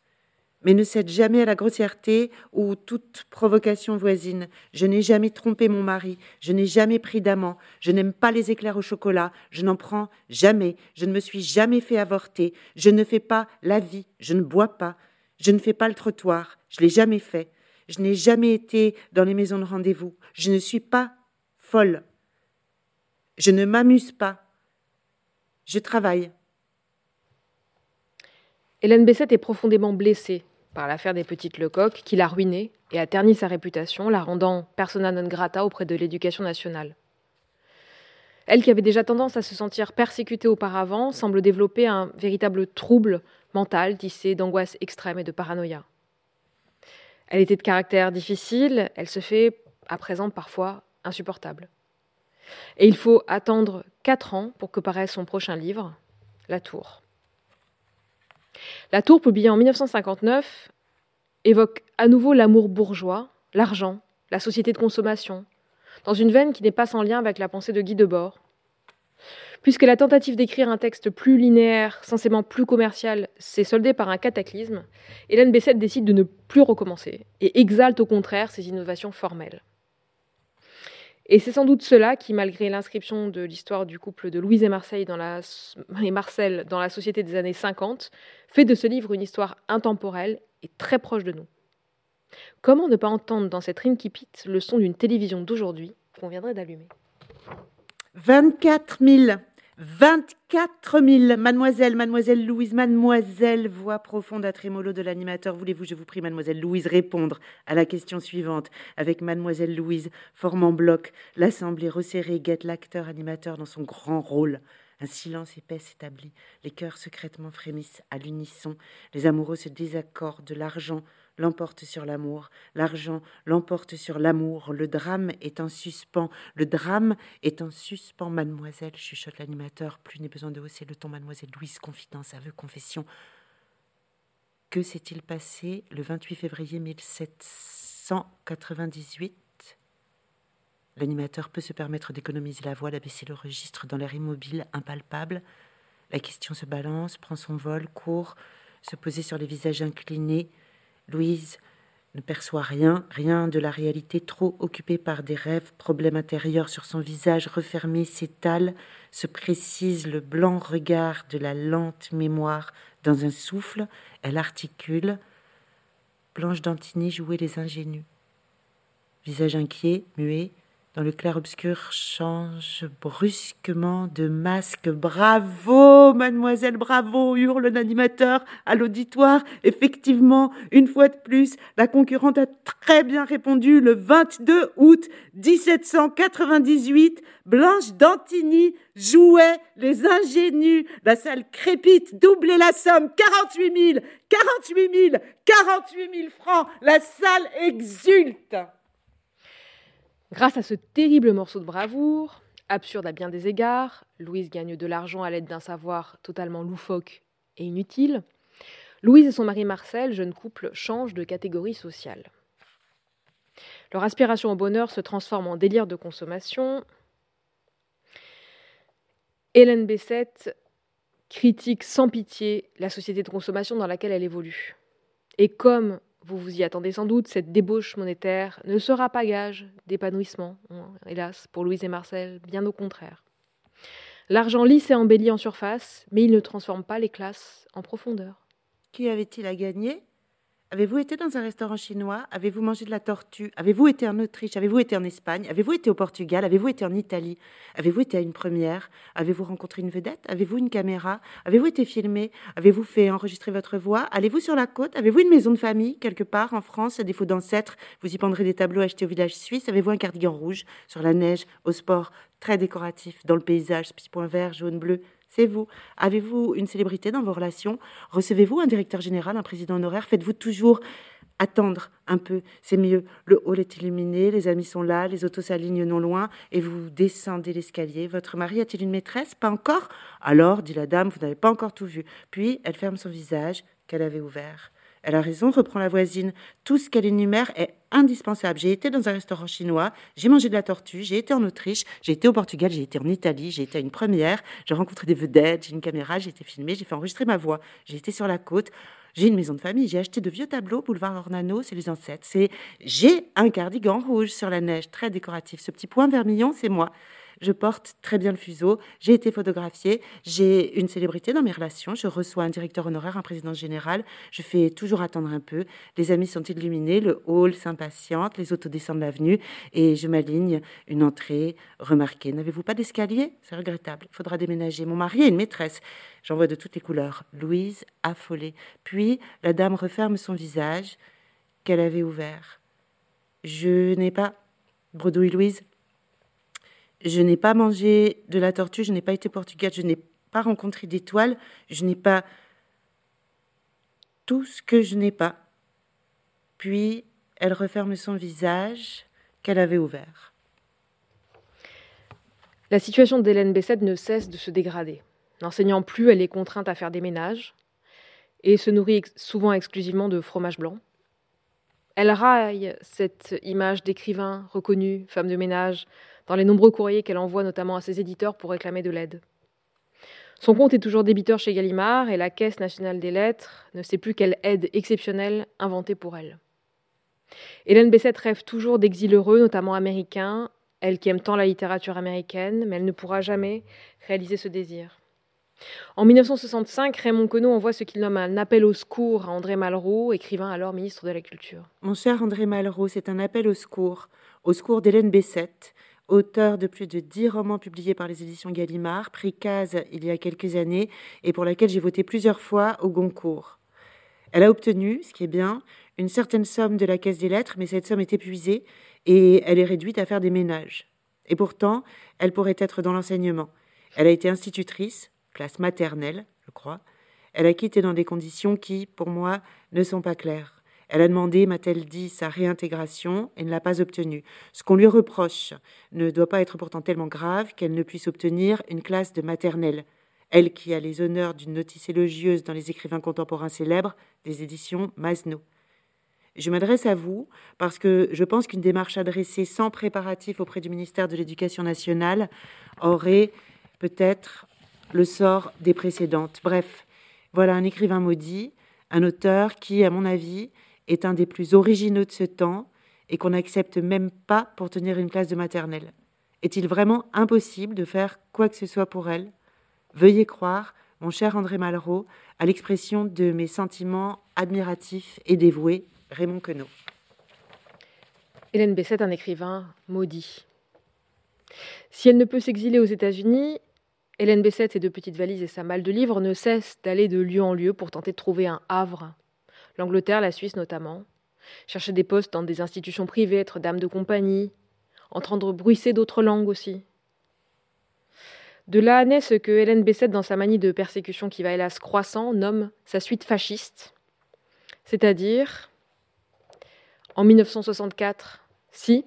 mais ne cède jamais à la grossièreté ou toute provocation voisine. Je n'ai jamais trompé mon mari, je n'ai jamais pris d'amant, je n'aime pas les éclairs au chocolat, je n'en prends jamais, je ne me suis jamais fait avorter, je ne fais pas la vie, je ne bois pas, je ne fais pas le trottoir, je l'ai jamais fait, je n'ai jamais été dans les maisons de rendez-vous, je ne suis pas folle, je ne m'amuse pas, je travaille. Hélène Bessette est profondément blessée par l'affaire des petites Lecoq, qui l'a ruinée et a terni sa réputation, la rendant persona non grata auprès de l'éducation nationale. Elle, qui avait déjà tendance à se sentir persécutée auparavant, semble développer un véritable trouble mental tissé d'angoisse extrême et de paranoïa. Elle était de caractère difficile, elle se fait à présent parfois insupportable. Et il faut attendre quatre ans pour que paraisse son prochain livre, La Tour. La Tour, publiée en 1959, évoque à nouveau l'amour bourgeois, l'argent, la société de consommation, dans une veine qui n'est pas sans lien avec la pensée de Guy Debord. Puisque la tentative d'écrire un texte plus linéaire, censément plus commercial, s'est soldée par un cataclysme, Hélène Bessette décide de ne plus recommencer et exalte au contraire ses innovations formelles. Et c'est sans doute cela qui, malgré l'inscription de l'histoire du couple de Louise et, Marcel dans la société des années 50, fait de ce livre une histoire intemporelle et très proche de nous. Comment ne pas entendre dans cette Rinkipit le son d'une télévision d'aujourd'hui qu'on viendrait d'allumer? 24 000 24 000, mademoiselle, mademoiselle Louise, mademoiselle, voix profonde à trémolo de l'animateur. Voulez-vous, je vous prie, mademoiselle Louise, répondre à la question suivante. Avec mademoiselle Louise, formant bloc, l'assemblée resserrée guette l'acteur animateur dans son grand rôle. Un silence épais s'établit, les cœurs secrètement frémissent à l'unisson, les amoureux se désaccordent, l'argent l'emporte sur l'amour, l'argent l'emporte sur l'amour, le drame est en suspens, le drame est en suspens, mademoiselle, chuchote l'animateur, plus n'est besoin de hausser le ton, mademoiselle Louise, confidence, aveu, confession. Que s'est-il passé le 28 février 1798 L'animateur peut se permettre d'économiser la voix, d'abaisser le registre dans l'air immobile, impalpable. La question se balance, prend son vol, court, se poser sur les visages inclinés, Louise ne perçoit rien, rien de la réalité, trop occupée par des rêves, problèmes intérieurs sur son visage refermé s'étale, se précise le blanc regard de la lente mémoire dans un souffle, elle articule. Blanche Dantini jouait les ingénus. Visage inquiet, muet, dans le clair-obscur change brusquement de masque. Bravo, mademoiselle, bravo, hurle l'animateur à l'auditoire. Effectivement, une fois de plus, la concurrente a très bien répondu le 22 août 1798. Blanche Dantini jouait les ingénus. La salle crépite, doublez la somme, 48 000, 48 000, 48 000 francs. La salle exulte. Grâce à ce terrible morceau de bravoure, absurde à bien des égards, Louise gagne de l'argent à l'aide d'un savoir totalement loufoque et inutile. Louise et son mari Marcel, jeune couple, changent de catégorie sociale. Leur aspiration au bonheur se transforme en délire de consommation. Hélène Bessette critique sans pitié la société de consommation dans laquelle elle évolue. Et comme vous vous y attendez sans doute, cette débauche monétaire ne sera pas gage d'épanouissement, hein, hélas, pour Louise et Marcel, bien au contraire. L'argent lisse et embellit en surface, mais il ne transforme pas les classes en profondeur. Qui avait-il à gagner? Avez-vous été dans un restaurant chinois? Avez-vous mangé de la tortue? Avez-vous été en Autriche? Avez-vous été en Espagne? Avez-vous été au Portugal? Avez-vous été en Italie? Avez-vous été à une première? Avez-vous rencontré une vedette? Avez-vous une caméra? Avez-vous été filmé? Avez-vous fait enregistrer votre voix? Allez-vous sur la côte? Avez-vous une maison de famille quelque part en France? À défaut d'ancêtres, vous y pendrez des tableaux achetés au village suisse. Avez-vous un cardigan rouge sur la neige, au sport, très décoratif, dans le paysage, petit point vert, jaune, bleu c'est vous. Avez-vous une célébrité dans vos relations? Recevez-vous un directeur général, un président honoraire? Faites-vous toujours attendre un peu? C'est mieux. Le hall est illuminé, les amis sont là, les autos s'alignent non loin, et vous descendez l'escalier. Votre mari a-t-il une maîtresse? Pas encore Alors, dit la dame, vous n'avez pas encore tout vu. Puis, elle ferme son visage qu'elle avait ouvert. Elle a raison, reprend la voisine. Tout ce qu'elle énumère est indispensable. J'ai été dans un restaurant chinois, j'ai mangé de la tortue, j'ai été en Autriche, j'ai été au Portugal, j'ai été en Italie, j'ai été à une première, j'ai rencontré des vedettes, j'ai une caméra, j'ai été filmée, j'ai fait enregistrer ma voix, j'ai été sur la côte. J'ai une maison de famille, j'ai acheté de vieux tableaux, boulevard Ornano, c'est les ancêtres. C'est j'ai un cardigan rouge sur la neige, très décoratif. Ce petit point vermillon, c'est moi je porte très bien le fuseau, j'ai été photographiée, j'ai une célébrité dans mes relations, je reçois un directeur honoraire, un président général, je fais toujours attendre un peu, les amis sont illuminés, le hall s'impatiente, les autos descendent l'avenue. Et je m'aligne. Une entrée remarquée. N'avez-vous pas d'escalier? C'est regrettable, il faudra déménager. Mon mari a une maîtresse, j'en vois de toutes les couleurs. Louise, affolée. Puis la dame referme son visage qu'elle avait ouvert. Je n'ai pas, bredouille Louise, je n'ai pas mangé de la tortue, je n'ai pas été au Portugal, je n'ai pas rencontré d'étoiles, je n'ai pas tout ce que je n'ai pas. Puis elle referme son visage qu'elle avait ouvert. La situation d'Hélène Bessette ne cesse de se dégrader. N'enseignant plus, elle est contrainte à faire des ménages et se nourrit souvent exclusivement de fromage blanc. Elle raille cette image d'écrivain reconnu, femme de ménage, dans les nombreux courriers qu'elle envoie notamment à ses éditeurs pour réclamer de l'aide. Son compte est toujours débiteur chez Gallimard et la Caisse nationale des lettres ne sait plus quelle aide exceptionnelle inventée pour elle. Hélène Bessette rêve toujours d'exil heureux, notamment américain, elle qui aime tant la littérature américaine, mais elle ne pourra jamais réaliser ce désir. En 1965, Raymond Queneau envoie ce qu'il nomme un appel au secours à André Malraux, écrivain alors ministre de la Culture. Mon cher André Malraux, c'est un appel au secours, au secours d'Hélène Bessette, auteur de plus de dix romans publiés par les éditions Gallimard, pris case il y a quelques années et pour laquelle j'ai voté plusieurs fois au Goncourt. Elle a obtenu, ce qui est bien, une certaine somme de la caisse des lettres, mais cette somme est épuisée et elle est réduite à faire des ménages. Et pourtant, elle pourrait être dans l'enseignement. Elle a été institutrice, classe maternelle, je crois. Elle a quitté dans des conditions qui, pour moi, ne sont pas claires. Elle a demandé, m'a-t-elle dit, sa réintégration et ne l'a pas obtenue. Ce qu'on lui reproche ne doit pas être pourtant tellement grave qu'elle ne puisse obtenir une classe de maternelle. Elle qui a les honneurs d'une notice élogieuse dans les écrivains contemporains célèbres des éditions Masno. Je m'adresse à vous parce que je pense qu'une démarche adressée sans préparatif auprès du ministère de l'Éducation nationale aurait peut-être le sort des précédentes. Bref, voilà un écrivain maudit, un auteur qui, à mon avis, est un des plus originaux de ce temps et qu'on n'accepte même pas pour tenir une classe de maternelle. Est-il vraiment impossible de faire quoi que ce soit pour elle? Veuillez croire, mon cher André Malraux, à l'expression de mes sentiments admiratifs et dévoués, Raymond Queneau. Hélène Bessette, un écrivain maudit. Si elle ne peut s'exiler aux États-Unis, Hélène Bessette, ses deux petites valises et sa malle de livres ne cessent d'aller de lieu en lieu pour tenter de trouver un havre. L'Angleterre, la Suisse notamment. Chercher des postes dans des institutions privées, être dame de compagnie, entendre bruisser d'autres langues aussi. De là naît ce que Hélène Bessette, dans sa manie de persécution qui va hélas croissant, nomme sa suite fasciste. C'est-à-dire, en 1964, Si,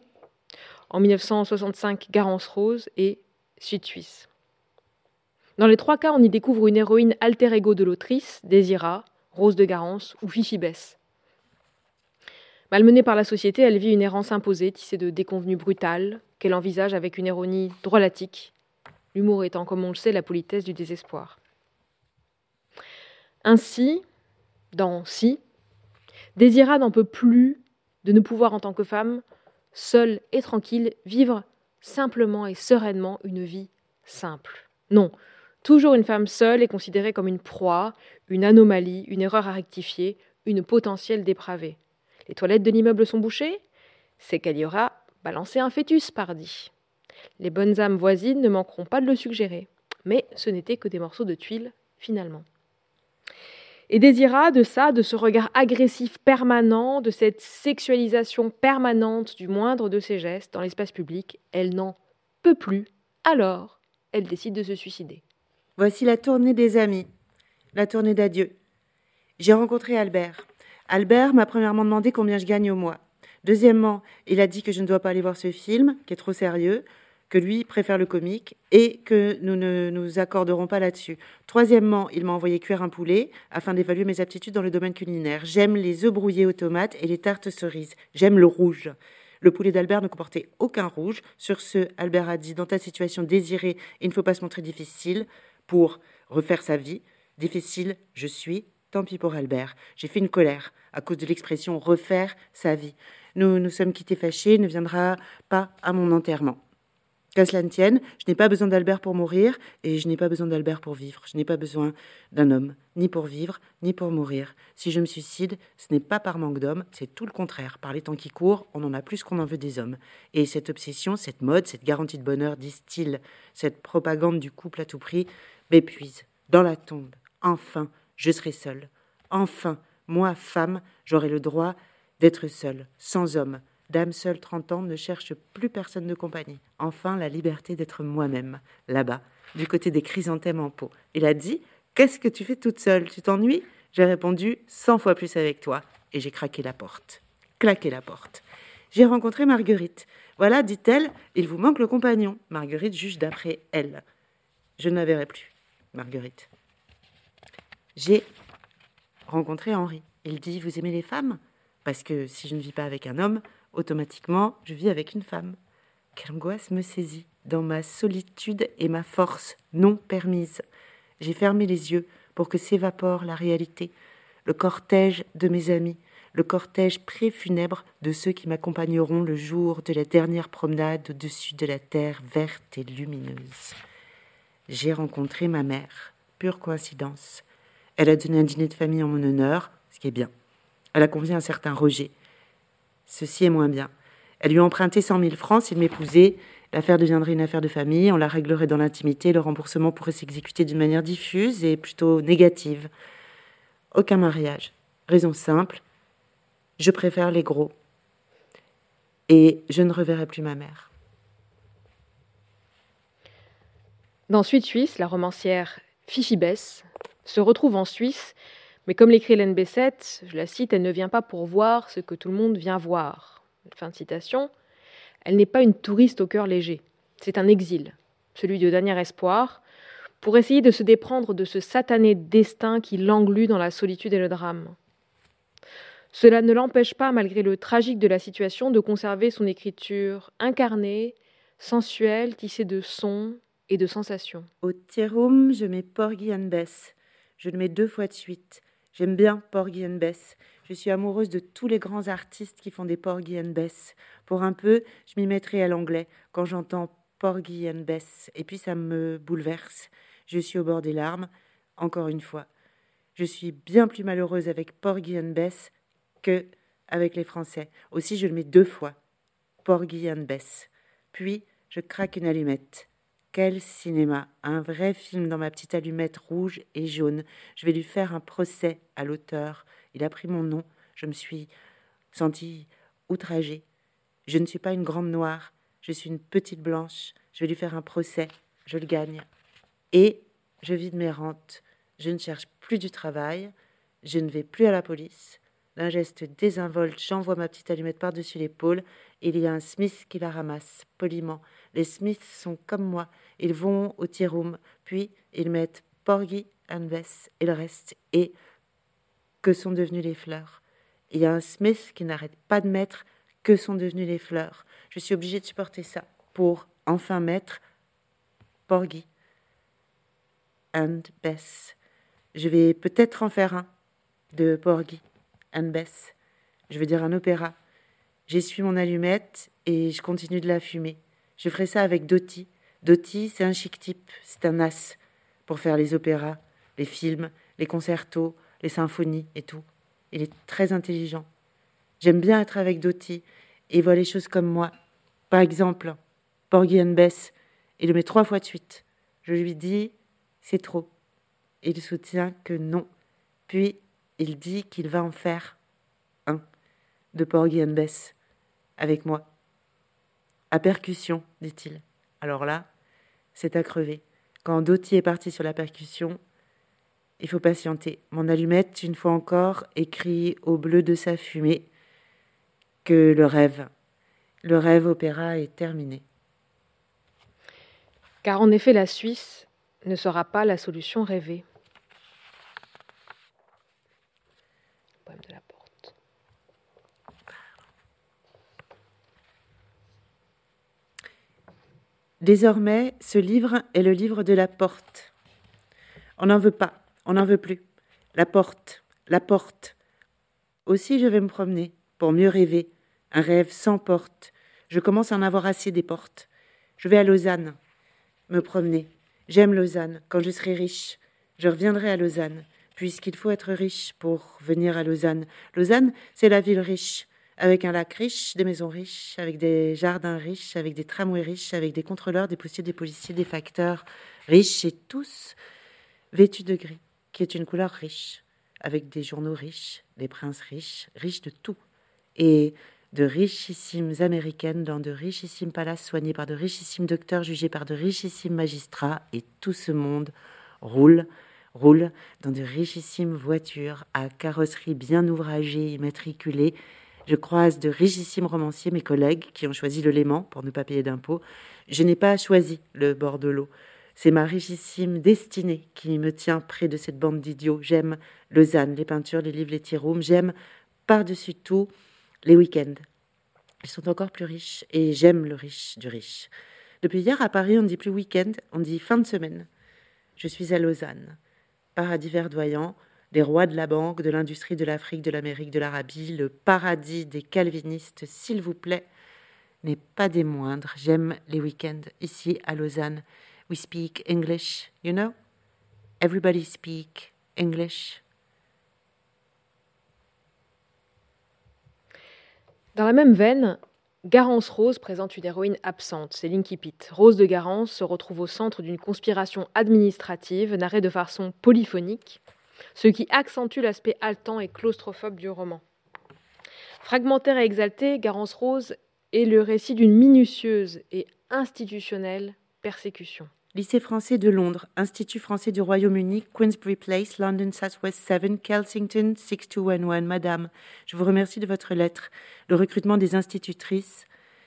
en 1965, Garance Rose et Suite Suisse. Dans les trois cas, on y découvre une héroïne alter ego de l'autrice, Désira, Rose de Garance ou Fifi Bess. Malmenée par la société, elle vit une errance imposée, tissée de déconvenues brutales, qu'elle envisage avec une ironie drôlatique, l'humour étant, comme on le sait, la politesse du désespoir. Ainsi, dans Si, Désira n'en peut plus de ne pouvoir, en tant que femme, seule et tranquille, vivre simplement et sereinement une vie simple. Non, toujours une femme seule est considérée comme une proie, une anomalie, une erreur à rectifier, une potentielle dépravée. Les toilettes de l'immeuble sont bouchées C'est qu'elle y aura balancé un fœtus, pardi. Les bonnes âmes voisines ne manqueront pas de le suggérer. Mais ce n'était que des morceaux de tuiles, finalement et désira de ça, de ce regard agressif permanent, de cette sexualisation permanente du moindre de ses gestes dans l'espace public, elle n'en peut plus. Alors, elle décide de se suicider. Voici la tournée des amis, la tournée d'adieu. J'ai rencontré Albert. Albert m'a premièrement demandé combien je gagne au mois. Deuxièmement, il a dit que je ne dois pas aller voir ce film, qui est trop sérieux que lui préfère le comique et que nous ne nous accorderons pas là-dessus. Troisièmement, il m'a envoyé cuire un poulet afin d'évaluer mes aptitudes dans le domaine culinaire. J'aime les œufs brouillés aux tomates et les tartes cerises. J'aime le rouge. Le poulet d'Albert ne comportait aucun rouge. Sur ce, Albert a dit Dans ta situation désirée, il ne faut pas se montrer difficile pour refaire sa vie. Difficile, je suis. Tant pis pour Albert. J'ai fait une colère à cause de l'expression refaire sa vie. Nous nous sommes quittés fâchés, ne viendra pas à mon enterrement. Qu'à cela ne tienne, je n'ai pas besoin d'Albert pour mourir et je n'ai pas besoin d'Albert pour vivre. Je n'ai pas besoin d'un homme, ni pour vivre, ni pour mourir. Si je me suicide, ce n'est pas par manque d'hommes, c'est tout le contraire. Par les temps qui courent, on en a plus qu'on en veut des hommes. Et cette obsession, cette mode, cette garantie de bonheur, disent-ils, cette propagande du couple à tout prix, m'épuise. Dans la tombe, enfin, je serai seule. Enfin, moi, femme, j'aurai le droit d'être seule, sans homme, Dame seule 30 ans ne cherche plus personne de compagnie. Enfin, la liberté d'être moi-même, là-bas, du côté des chrysanthèmes en pot. Il a dit Qu'est-ce que tu fais toute seule? Tu t'ennuies? J'ai répondu Cent fois plus avec toi. Et j'ai craqué la porte. Claqué la porte. J'ai rencontré Marguerite. Voilà, dit-elle, il vous manque le compagnon. Marguerite juge d'après elle. Je ne la verrai plus, Marguerite. J'ai rencontré Henri. Il dit Vous aimez les femmes? Parce que si je ne vis pas avec un homme, automatiquement, je vis avec une femme. Quelle angoisse me saisit dans ma solitude et ma force non permise. J'ai fermé les yeux pour que s'évapore la réalité, le cortège de mes amis, le cortège préfunèbre de ceux qui m'accompagneront le jour de la dernière promenade au-dessus de la terre verte et lumineuse. J'ai rencontré ma mère, pure coïncidence. Elle a donné un dîner de famille en mon honneur, ce qui est bien. Elle a convié un certain Roger, Ceci est moins bien. Elle lui a emprunté cent mille francs s'il m'épousait. L'affaire deviendrait une affaire de famille, on la réglerait dans l'intimité, le remboursement pourrait s'exécuter d'une manière diffuse et plutôt négative. Aucun mariage. Raison simple, je préfère les gros. Et je ne reverrai plus ma mère. Dans Suite Suisse, la romancière Fifi se retrouve en Suisse mais comme l'écrit Hélène Bessette, je la cite, elle ne vient pas pour voir ce que tout le monde vient voir. Fin de citation. Elle n'est pas une touriste au cœur léger. C'est un exil, celui de dernier espoir, pour essayer de se déprendre de ce satané destin qui l'englue dans la solitude et le drame. Cela ne l'empêche pas, malgré le tragique de la situation, de conserver son écriture incarnée, sensuelle, tissée de sons et de sensations. Au Thérum, je mets Porgy and Bess. Je le mets deux fois de suite. J'aime bien Porgy and Bess. Je suis amoureuse de tous les grands artistes qui font des Porgy and Bess. Pour un peu, je m'y mettrai à l'anglais quand j'entends Porgy and Bess. Et puis ça me bouleverse. Je suis au bord des larmes, encore une fois. Je suis bien plus malheureuse avec Porgy and Bess que avec les Français. Aussi, je le mets deux fois. Porgy and Bess. Puis, je craque une allumette. Quel cinéma? Un vrai film dans ma petite allumette rouge et jaune. Je vais lui faire un procès à l'auteur. Il a pris mon nom. Je me suis sentie outragée. Je ne suis pas une grande noire. Je suis une petite blanche. Je vais lui faire un procès. Je le gagne. Et je vide mes rentes. Je ne cherche plus du travail. Je ne vais plus à la police. D'un geste désinvolte, j'envoie ma petite allumette par-dessus l'épaule. Il y a un Smith qui la ramasse, poliment. Les Smiths sont comme moi. Ils vont au tea room, puis ils mettent Porgy and Bess et le reste. Et que sont devenues les fleurs? Il y a un Smith qui n'arrête pas de mettre que sont devenues les fleurs. Je suis obligée de supporter ça pour enfin mettre Porgy and Bess. Je vais peut-être en faire un de Porgy and Bess. Je veux dire un opéra. J'essuie mon allumette et je continue de la fumer. Je ferai ça avec Doty. Doty, c'est un chic type, c'est un as pour faire les opéras, les films, les concertos, les symphonies et tout. Il est très intelligent. J'aime bien être avec Doty et voit les choses comme moi. Par exemple, Porgy and Bess, il le met trois fois de suite. Je lui dis, c'est trop. Il soutient que non. Puis il dit qu'il va en faire un de Porgy and Bess avec moi. À percussion, dit-il. Alors là, c'est à crever. Quand Doty est parti sur la percussion, il faut patienter. Mon allumette, une fois encore, écrit au bleu de sa fumée que le rêve, le rêve opéra est terminé. Car en effet, la Suisse ne sera pas la solution rêvée porte. Désormais, ce livre est le livre de la porte. On n'en veut pas, on n'en veut plus. La porte, la porte. Aussi, je vais me promener pour mieux rêver. Un rêve sans porte. Je commence à en avoir assez des portes. Je vais à Lausanne, me promener. J'aime Lausanne. Quand je serai riche, je reviendrai à Lausanne puisqu'il faut être riche pour venir à Lausanne. Lausanne, c'est la ville riche, avec un lac riche, des maisons riches, avec des jardins riches, avec des tramways riches, avec des contrôleurs, des postiers, des policiers, des facteurs riches et tous vêtus de gris, qui est une couleur riche, avec des journaux riches, des princes riches, riches de tout, et de richissimes américaines dans de richissimes palaces soignés par de richissimes docteurs jugés par de richissimes magistrats, et tout ce monde roule roule dans de richissimes voitures à carrosserie bien ouvragée et matriculée. Je croise de richissimes romanciers, mes collègues, qui ont choisi le Léman pour ne pas payer d'impôts. Je n'ai pas choisi le bord de l'eau. C'est ma richissime destinée qui me tient près de cette bande d'idiots. J'aime Lausanne, les peintures, les livres, les tirums. J'aime par-dessus tout les week-ends. Ils sont encore plus riches et j'aime le riche du riche. Depuis hier, à Paris, on ne dit plus week-end, on dit fin de semaine. Je suis à Lausanne paradis verdoyant, les rois de la banque, de l'industrie, de l'Afrique, de l'Amérique, de l'Arabie, le paradis des calvinistes, s'il vous plaît, n'est pas des moindres. J'aime les week-ends ici à Lausanne. We speak English, you know? Everybody speak English. Dans la même veine, Garance Rose présente une héroïne absente, c'est Linky Pitt. Rose de Garance se retrouve au centre d'une conspiration administrative narrée de façon polyphonique, ce qui accentue l'aspect haletant et claustrophobe du roman. Fragmentaire et exalté, Garance Rose est le récit d'une minutieuse et institutionnelle persécution. Lycée français de Londres, Institut français du Royaume-Uni, Queensbury Place, London Southwest 7, Kelsington 6211. Madame, je vous remercie de votre lettre. Le recrutement des institutrices,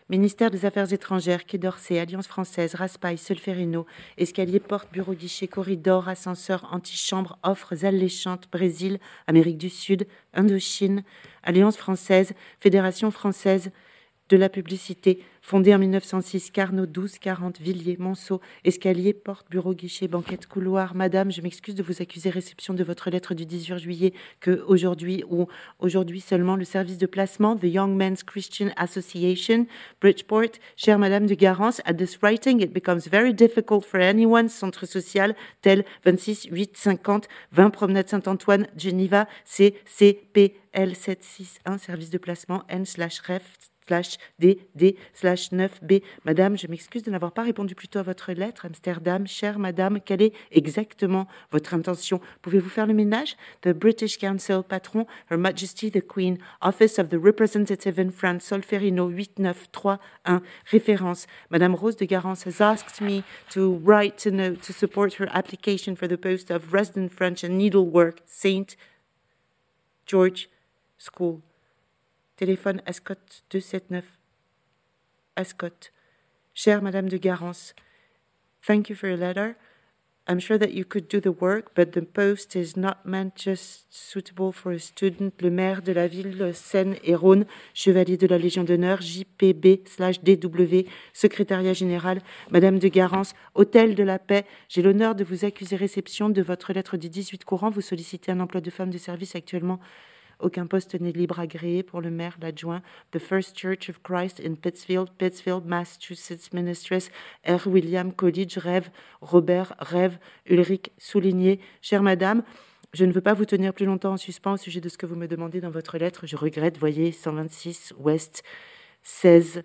Ministère des Affaires étrangères, Quai d'Orsay, Alliance française, Raspail, Solferino, escalier, porte, bureau, guichet, corridor, ascenseur, antichambre, offres alléchantes, Brésil, Amérique du Sud, Indochine, Alliance française, Fédération française de la publicité, Fondé en 1906, Carnot 12 40 Villiers, Monceau, escalier, porte, bureau, guichet, banquette, couloir. Madame, je m'excuse de vous accuser réception de votre lettre du 18 juillet que aujourd'hui ou aujourd'hui seulement le service de placement, the Young Men's Christian Association, Bridgeport, chère Madame de Garance, at this writing it becomes very difficult for anyone, centre social, tel 26 8 50 20 Promenade Saint-Antoine, Geneva, CCPL 761, service de placement, N slash ref D, D, slash 9B. Madame, je m'excuse de n'avoir pas répondu plus tôt à votre lettre. Amsterdam, chère Madame, quelle est exactement votre intention? Pouvez-vous faire le ménage? The British Council, patron, Her Majesty the Queen, Office of the Representative in France, Solferino 8931, référence. Madame Rose de Garance has asked me to write a note to support her application for the post of Resident French and Needlework, Saint George School. Téléphone Ascot 279. Ascot. Chère Madame de Garance, thank you for your letter. I'm sure that you could do the work, but the post is not meant just suitable for a student. Le maire de la ville Seine et Rhône, chevalier de la Légion d'honneur, JPB slash DW, secrétariat général, Madame de Garance, Hôtel de la Paix. J'ai l'honneur de vous accuser réception de votre lettre du 18 courant. Vous sollicitez un emploi de femme de service actuellement aucun poste n'est libre agréé pour le maire, l'adjoint. The First Church of Christ in Pittsfield, Pittsfield, Massachusetts, Ministress, R. William College, rêve, Robert, rêve, Ulrich, souligné. Chère madame, je ne veux pas vous tenir plus longtemps en suspens au sujet de ce que vous me demandez dans votre lettre. Je regrette, voyez, 126 West 16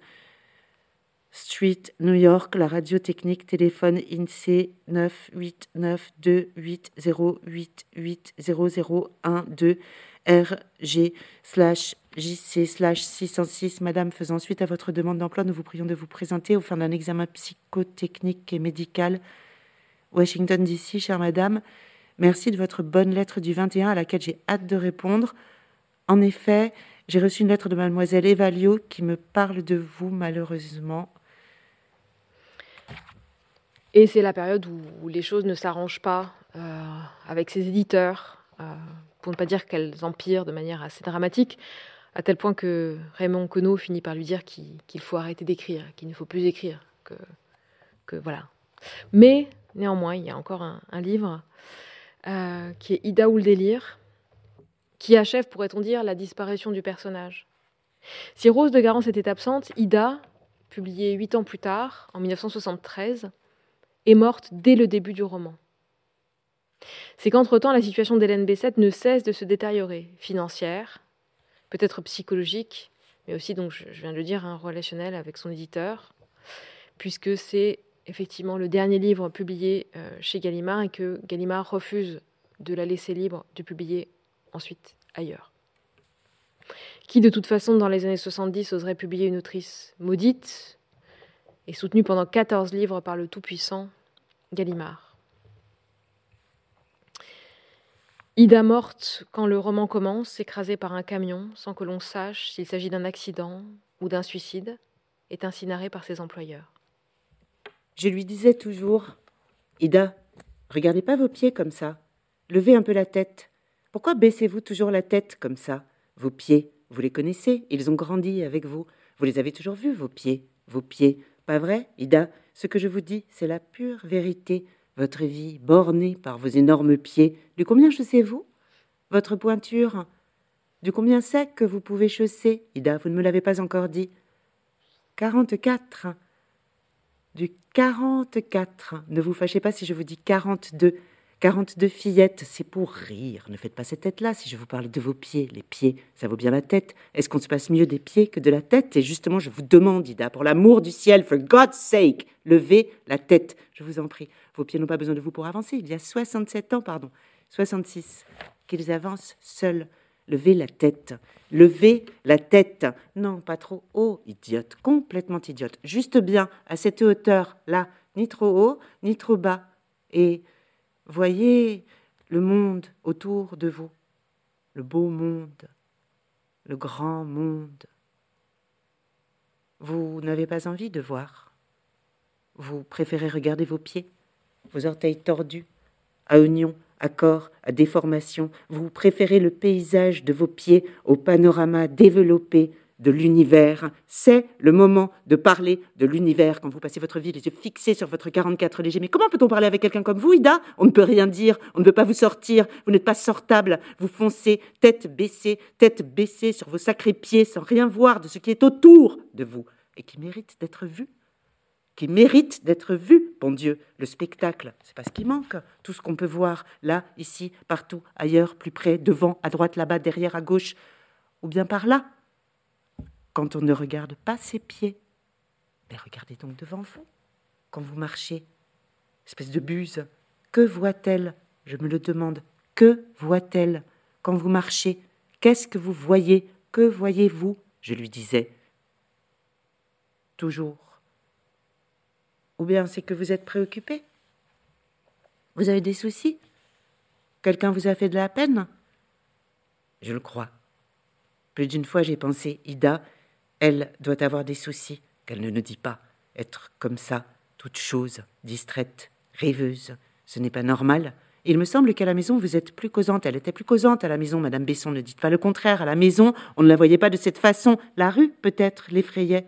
Street, New York, la radio technique, téléphone INSEE 98928088012. RG slash JC slash 606. Madame, faisant suite à votre demande d'emploi, nous vous prions de vous présenter au fin d'un examen psychotechnique et médical. Washington DC, chère Madame, merci de votre bonne lettre du 21 à laquelle j'ai hâte de répondre. En effet, j'ai reçu une lettre de mademoiselle Evalio qui me parle de vous, malheureusement. Et c'est la période où, les choses ne s'arrangent pas euh, avec ses éditeurs. Euh, pour ne pas dire qu'elles empirent de manière assez dramatique, à tel point que Raymond Queneau finit par lui dire qu'il faut arrêter d'écrire, qu'il ne faut plus écrire, que, voilà. Mais néanmoins, il y a encore un, livre euh, qui est Ida ou le délire, qui achève, pourrait-on dire, la disparition du personnage. Si Rose de Garance était absente, Ida, publiée huit ans plus tard, en 1973, est morte dès le début du roman c'est qu'entre-temps, la situation d'Hélène Bessette ne cesse de se détériorer, financière, peut-être psychologique, mais aussi, donc, je viens de le dire, un relationnel avec son éditeur, puisque c'est effectivement le dernier livre publié euh, chez Gallimard et que Gallimard refuse de la laisser libre de publier ensuite ailleurs. Qui, de toute façon, dans les années 70, oserait publier une autrice maudite et soutenue pendant 14 livres par le tout-puissant Gallimard Ida morte quand le roman commence, écrasée par un camion, sans que l'on sache s'il s'agit d'un accident ou d'un suicide, est incinérée par ses employeurs. Je lui disais toujours Ida, regardez pas vos pieds comme ça. Levez un peu la tête. Pourquoi baissez-vous toujours la tête comme ça? Vos pieds, vous les connaissez, ils ont grandi avec vous. Vous les avez toujours vus, vos pieds. Vos pieds. Pas vrai, Ida? Ce que je vous dis, c'est la pure vérité votre vie bornée par vos énormes pieds. Du combien chaussez-vous? Votre pointure Du combien sec que vous pouvez chausser? Ida, vous ne me l'avez pas encore dit. Quarante-quatre. Du quarante-quatre. Ne vous fâchez pas si je vous dis quarante-deux. 42 fillettes, c'est pour rire. Ne faites pas cette tête-là si je vous parle de vos pieds. Les pieds, ça vaut bien la tête. Est-ce qu'on se passe mieux des pieds que de la tête? Et justement, je vous demande, Ida, pour l'amour du ciel, for God's sake, levez la tête, je vous en prie. Vos pieds n'ont pas besoin de vous pour avancer. Il y a 67 ans, pardon, 66, qu'ils avancent seuls. Levez la tête. Levez la tête. Non, pas trop haut, idiote, complètement idiote. Juste bien, à cette hauteur-là, ni trop haut, ni trop bas. Et Voyez le monde autour de vous, le beau monde, le grand monde. Vous n'avez pas envie de voir. Vous préférez regarder vos pieds, vos orteils tordus, à oignons, à corps, à déformation. Vous préférez le paysage de vos pieds au panorama développé de l'univers. C'est le moment de parler de l'univers quand vous passez votre vie les yeux fixés sur votre 44 léger. Mais comment peut-on parler avec quelqu'un comme vous, Ida? On ne peut rien dire, on ne peut pas vous sortir, vous n'êtes pas sortable, vous foncez tête baissée, tête baissée sur vos sacrés pieds sans rien voir de ce qui est autour de vous et qui mérite d'être vu. Qui mérite d'être vu, bon Dieu, le spectacle, c'est pas ce qui manque. Tout ce qu'on peut voir là, ici, partout, ailleurs, plus près, devant, à droite, là-bas, derrière, à gauche, ou bien par là, quand on ne regarde pas ses pieds, Mais regardez donc devant vous, quand vous marchez. Espèce de buse. Que voit-elle? Je me le demande. Que voit-elle? Quand vous marchez Qu'est-ce que vous voyez? Que voyez-vous? Je lui disais. Toujours. Ou bien c'est que vous êtes préoccupé? Vous avez des soucis? Quelqu'un vous a fait de la peine? Je le crois. Plus d'une fois j'ai pensé, Ida, elle doit avoir des soucis qu'elle ne nous dit pas. Être comme ça, toute chose, distraite, rêveuse, ce n'est pas normal. Il me semble qu'à la maison, vous êtes plus causante. Elle était plus causante à la maison, Madame Besson. Ne dites pas le contraire. À la maison, on ne la voyait pas de cette façon. La rue, peut-être, l'effrayait,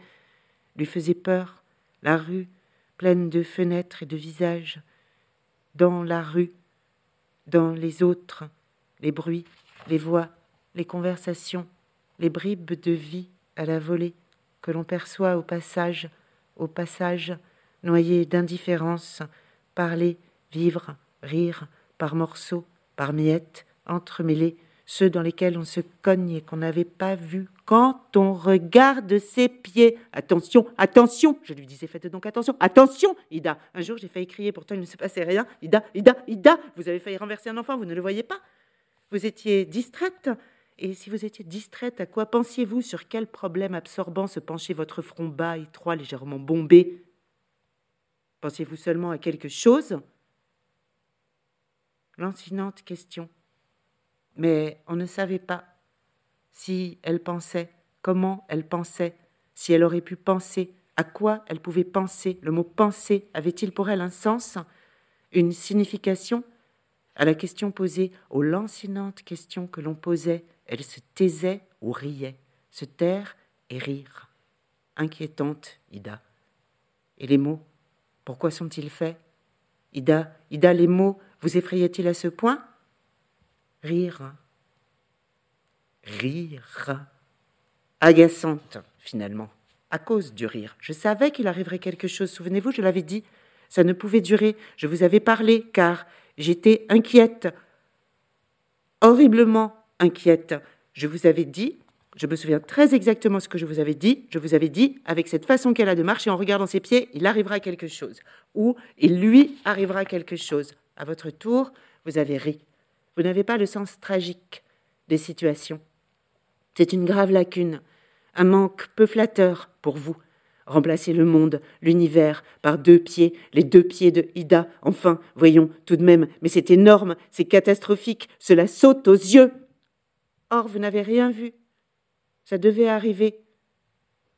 lui faisait peur. La rue, pleine de fenêtres et de visages. Dans la rue, dans les autres, les bruits, les voix, les conversations, les bribes de vie à la volée que l'on perçoit au passage, au passage, noyé d'indifférence, parler, vivre, rire, par morceaux, par miettes, entremêlés, ceux dans lesquels on se cogne et qu'on n'avait pas vu quand on regarde ses pieds. Attention, attention, je lui disais, faites donc attention, attention, Ida. Un jour, j'ai failli crier, pourtant il ne se passait rien. Ida, Ida, Ida, vous avez failli renverser un enfant, vous ne le voyez pas Vous étiez distraite Et si vous étiez distraite, à quoi pensiez-vous? Sur quel problème absorbant se penchait votre front bas, étroit, légèrement bombé? Pensiez-vous seulement à quelque chose? Lancinante question. Mais on ne savait pas si elle pensait, comment elle pensait, si elle aurait pu penser, à quoi elle pouvait penser. Le mot penser avait-il pour elle un sens, une signification? À la question posée, aux lancinantes questions que l'on posait, elle se taisait ou riait, se taire et rire. Inquiétante, Ida. Et les mots, pourquoi sont-ils faits? Ida, Ida, les mots vous effrayaient-ils à ce point? Rire. Rire. Agaçante, finalement, à cause du rire. Je savais qu'il arriverait quelque chose, souvenez-vous, je l'avais dit. Ça ne pouvait durer. Je vous avais parlé, car j'étais inquiète. Horriblement inquiète. Je vous avais dit, je me souviens très exactement ce que je vous avais dit. Je vous avais dit, avec cette façon qu'elle a de marcher en regardant ses pieds, il arrivera quelque chose. Ou il lui arrivera quelque chose. À votre tour, vous avez ri. Vous n'avez pas le sens tragique des situations. C'est une grave lacune, un manque peu flatteur pour vous. Remplacer le monde, l'univers, par deux pieds, les deux pieds de Ida. Enfin, voyons, tout de même, mais c'est énorme, c'est catastrophique, cela saute aux yeux. Or, vous n'avez rien vu. Ça devait arriver.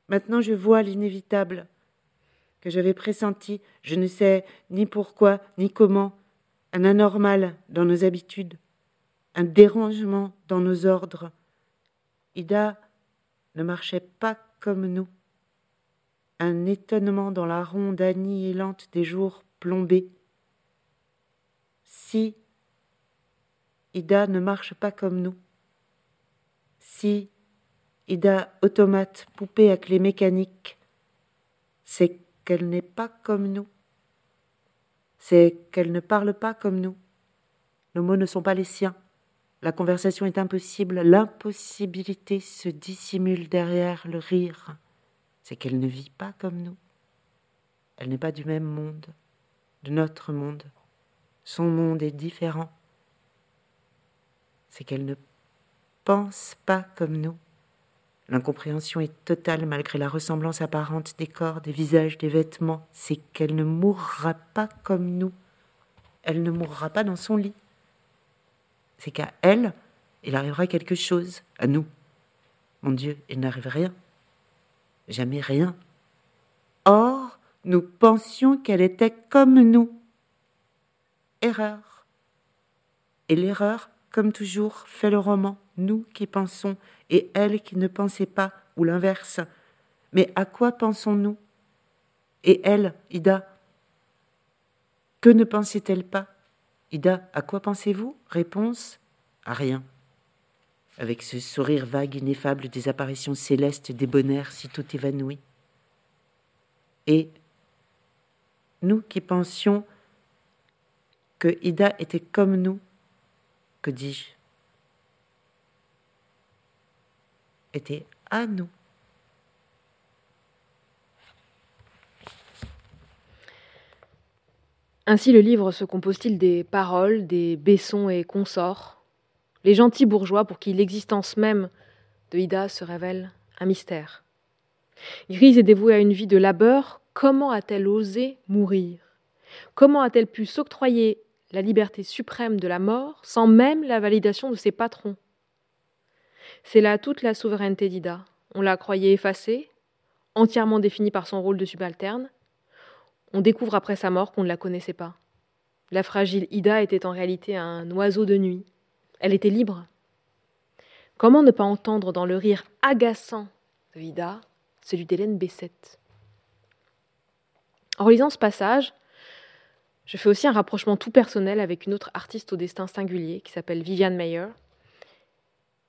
Maintenant, je vois l'inévitable que j'avais pressenti, je ne sais ni pourquoi, ni comment, un anormal dans nos habitudes, un dérangement dans nos ordres. Ida ne marchait pas comme nous. Un étonnement dans la ronde annihilante des jours plombés. Si Ida ne marche pas comme nous, si Ida automate, poupée à clé mécanique, c'est qu'elle n'est pas comme nous c'est qu'elle ne parle pas comme nous. Nos mots ne sont pas les siens. La conversation est impossible. L'impossibilité se dissimule derrière le rire. C'est qu'elle ne vit pas comme nous. Elle n'est pas du même monde, de notre monde. Son monde est différent. C'est qu'elle ne pense pas comme nous. L'incompréhension est totale malgré la ressemblance apparente des corps, des visages, des vêtements. C'est qu'elle ne mourra pas comme nous. Elle ne mourra pas dans son lit. C'est qu'à elle, il arrivera quelque chose, à nous. Mon Dieu, il n'arrive rien. Jamais rien. Or, nous pensions qu'elle était comme nous. Erreur. Et l'erreur, comme toujours, fait le roman, nous qui pensons et elle qui ne pensait pas, ou l'inverse. Mais à quoi pensons-nous? Et elle, Ida? Que ne pensait-elle pas? Ida, à quoi pensez-vous? Réponse À rien avec ce sourire vague ineffable des apparitions célestes débonnaires si tout évanouies. Et nous qui pensions que Ida était comme nous, que dis-je, était à nous. Ainsi le livre se compose-t-il des paroles, des baissons et consorts, les gentils bourgeois pour qui l'existence même de Ida se révèle un mystère. Grise est dévouée à une vie de labeur, comment a-t-elle osé mourir? Comment a-t-elle pu s'octroyer la liberté suprême de la mort sans même la validation de ses patrons? C'est là toute la souveraineté d'Ida. On la croyait effacée, entièrement définie par son rôle de subalterne. On découvre après sa mort qu'on ne la connaissait pas. La fragile Ida était en réalité un oiseau de nuit. Elle était libre. Comment ne pas entendre dans le rire agaçant de Ida celui d'Hélène Bessette? En relisant ce passage, je fais aussi un rapprochement tout personnel avec une autre artiste au destin singulier qui s'appelle Viviane Mayer,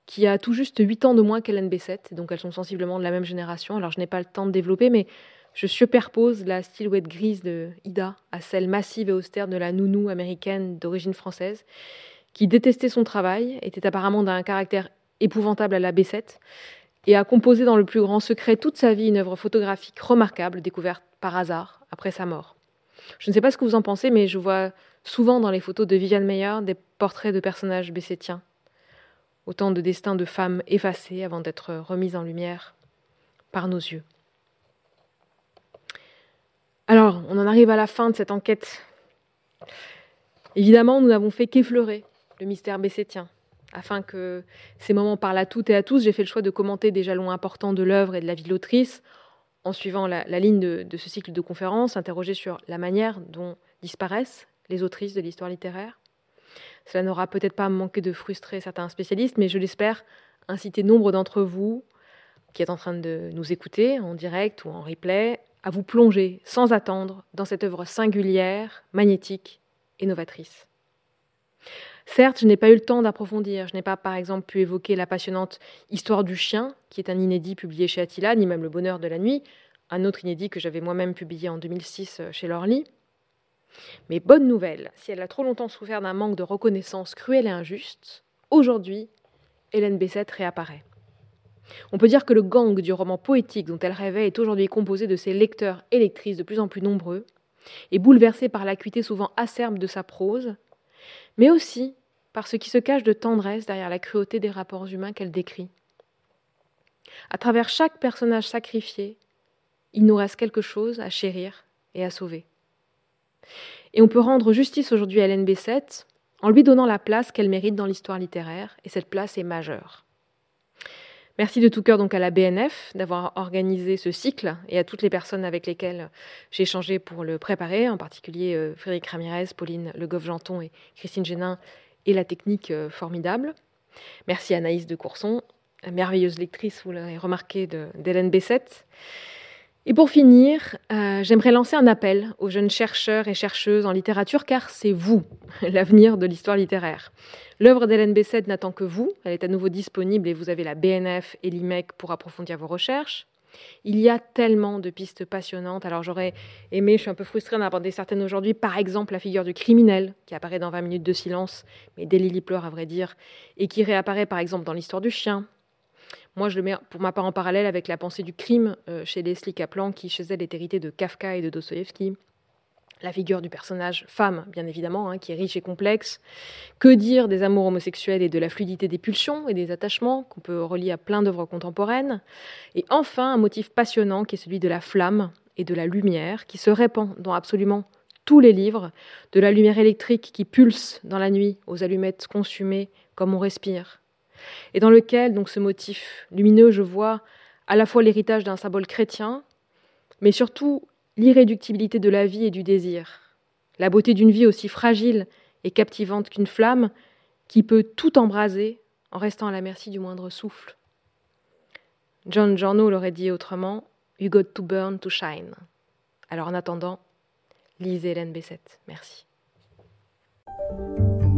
qui a tout juste 8 ans de moins qu'Hélène Bessette, donc elles sont sensiblement de la même génération. Alors je n'ai pas le temps de développer, mais je superpose la silhouette grise de Ida à celle massive et austère de la nounou américaine d'origine française, qui détestait son travail, était apparemment d'un caractère épouvantable à la Bessette, et a composé dans le plus grand secret toute sa vie une œuvre photographique remarquable, découverte par hasard après sa mort. Je ne sais pas ce que vous en pensez, mais je vois souvent dans les photos de Viviane Meyer des portraits de personnages bessétiens. Autant de destins de femmes effacées avant d'être remises en lumière par nos yeux. Alors, on en arrive à la fin de cette enquête. Évidemment, nous n'avons fait qu'effleurer le mystère bessétien. Afin que ces moments parlent à toutes et à tous, j'ai fait le choix de commenter des jalons importants de l'œuvre et de la vie de l'autrice, en suivant la, ligne de, ce cycle de conférences, interroger sur la manière dont disparaissent les autrices de l'histoire littéraire. Cela n'aura peut-être pas manqué de frustrer certains spécialistes, mais je l'espère inciter nombre d'entre vous qui êtes en train de nous écouter en direct ou en replay à vous plonger sans attendre dans cette œuvre singulière, magnétique et novatrice. Certes, je n'ai pas eu le temps d'approfondir. Je n'ai pas, par exemple, pu évoquer la passionnante Histoire du chien, qui est un inédit publié chez Attila, ni même Le bonheur de la nuit, un autre inédit que j'avais moi-même publié en 2006 euh, chez Lorly. Mais bonne nouvelle, si elle a trop longtemps souffert d'un manque de reconnaissance cruel et injuste, aujourd'hui, Hélène Bessette réapparaît. On peut dire que le gang du roman poétique dont elle rêvait est aujourd'hui composé de ses lecteurs et lectrices de plus en plus nombreux, et bouleversé par l'acuité souvent acerbe de sa prose, mais aussi par ce qui se cache de tendresse derrière la cruauté des rapports humains qu'elle décrit. À travers chaque personnage sacrifié, il nous reste quelque chose à chérir et à sauver. Et on peut rendre justice aujourd'hui à Hélène Bessette en lui donnant la place qu'elle mérite dans l'histoire littéraire, et cette place est majeure. Merci de tout cœur donc à la BNF d'avoir organisé ce cycle et à toutes les personnes avec lesquelles j'ai échangé pour le préparer, en particulier euh, Frédéric Ramirez, Pauline Le Goff-Janton et Christine Génin et la technique euh, formidable. Merci à Anaïs de Courson, merveilleuse lectrice, vous l'avez remarqué, d'Hélène Bessette. Et pour finir, euh, j'aimerais lancer un appel aux jeunes chercheurs et chercheuses en littérature, car c'est vous, l'avenir de l'histoire littéraire. L'œuvre d'Hélène Bessette n'attend que vous. Elle est à nouveau disponible et vous avez la BNF et l'IMEC pour approfondir vos recherches. Il y a tellement de pistes passionnantes. Alors j'aurais aimé, je suis un peu frustrée d'en aborder certaines aujourd'hui, par exemple la figure du criminel, qui apparaît dans 20 minutes de silence, mais dès Lily pleure à vrai dire, et qui réapparaît par exemple dans l'histoire du chien. Moi, je le mets pour ma part en parallèle avec la pensée du crime euh, chez Leslie Kaplan, qui chez elle est héritée de Kafka et de Dostoevsky la figure du personnage femme, bien évidemment, hein, qui est riche et complexe. Que dire des amours homosexuels et de la fluidité des pulsions et des attachements qu'on peut relier à plein d'œuvres contemporaines? Et enfin, un motif passionnant qui est celui de la flamme et de la lumière, qui se répand dans absolument tous les livres, de la lumière électrique qui pulse dans la nuit aux allumettes consumées comme on respire, et dans lequel donc ce motif lumineux, je vois à la fois l'héritage d'un symbole chrétien, mais surtout l'irréductibilité de la vie et du désir, la beauté d'une vie aussi fragile et captivante qu'une flamme qui peut tout embraser en restant à la merci du moindre souffle. John Giorno l'aurait dit autrement You got to burn to shine. Alors en attendant, lisez Hélène Bessette. Merci.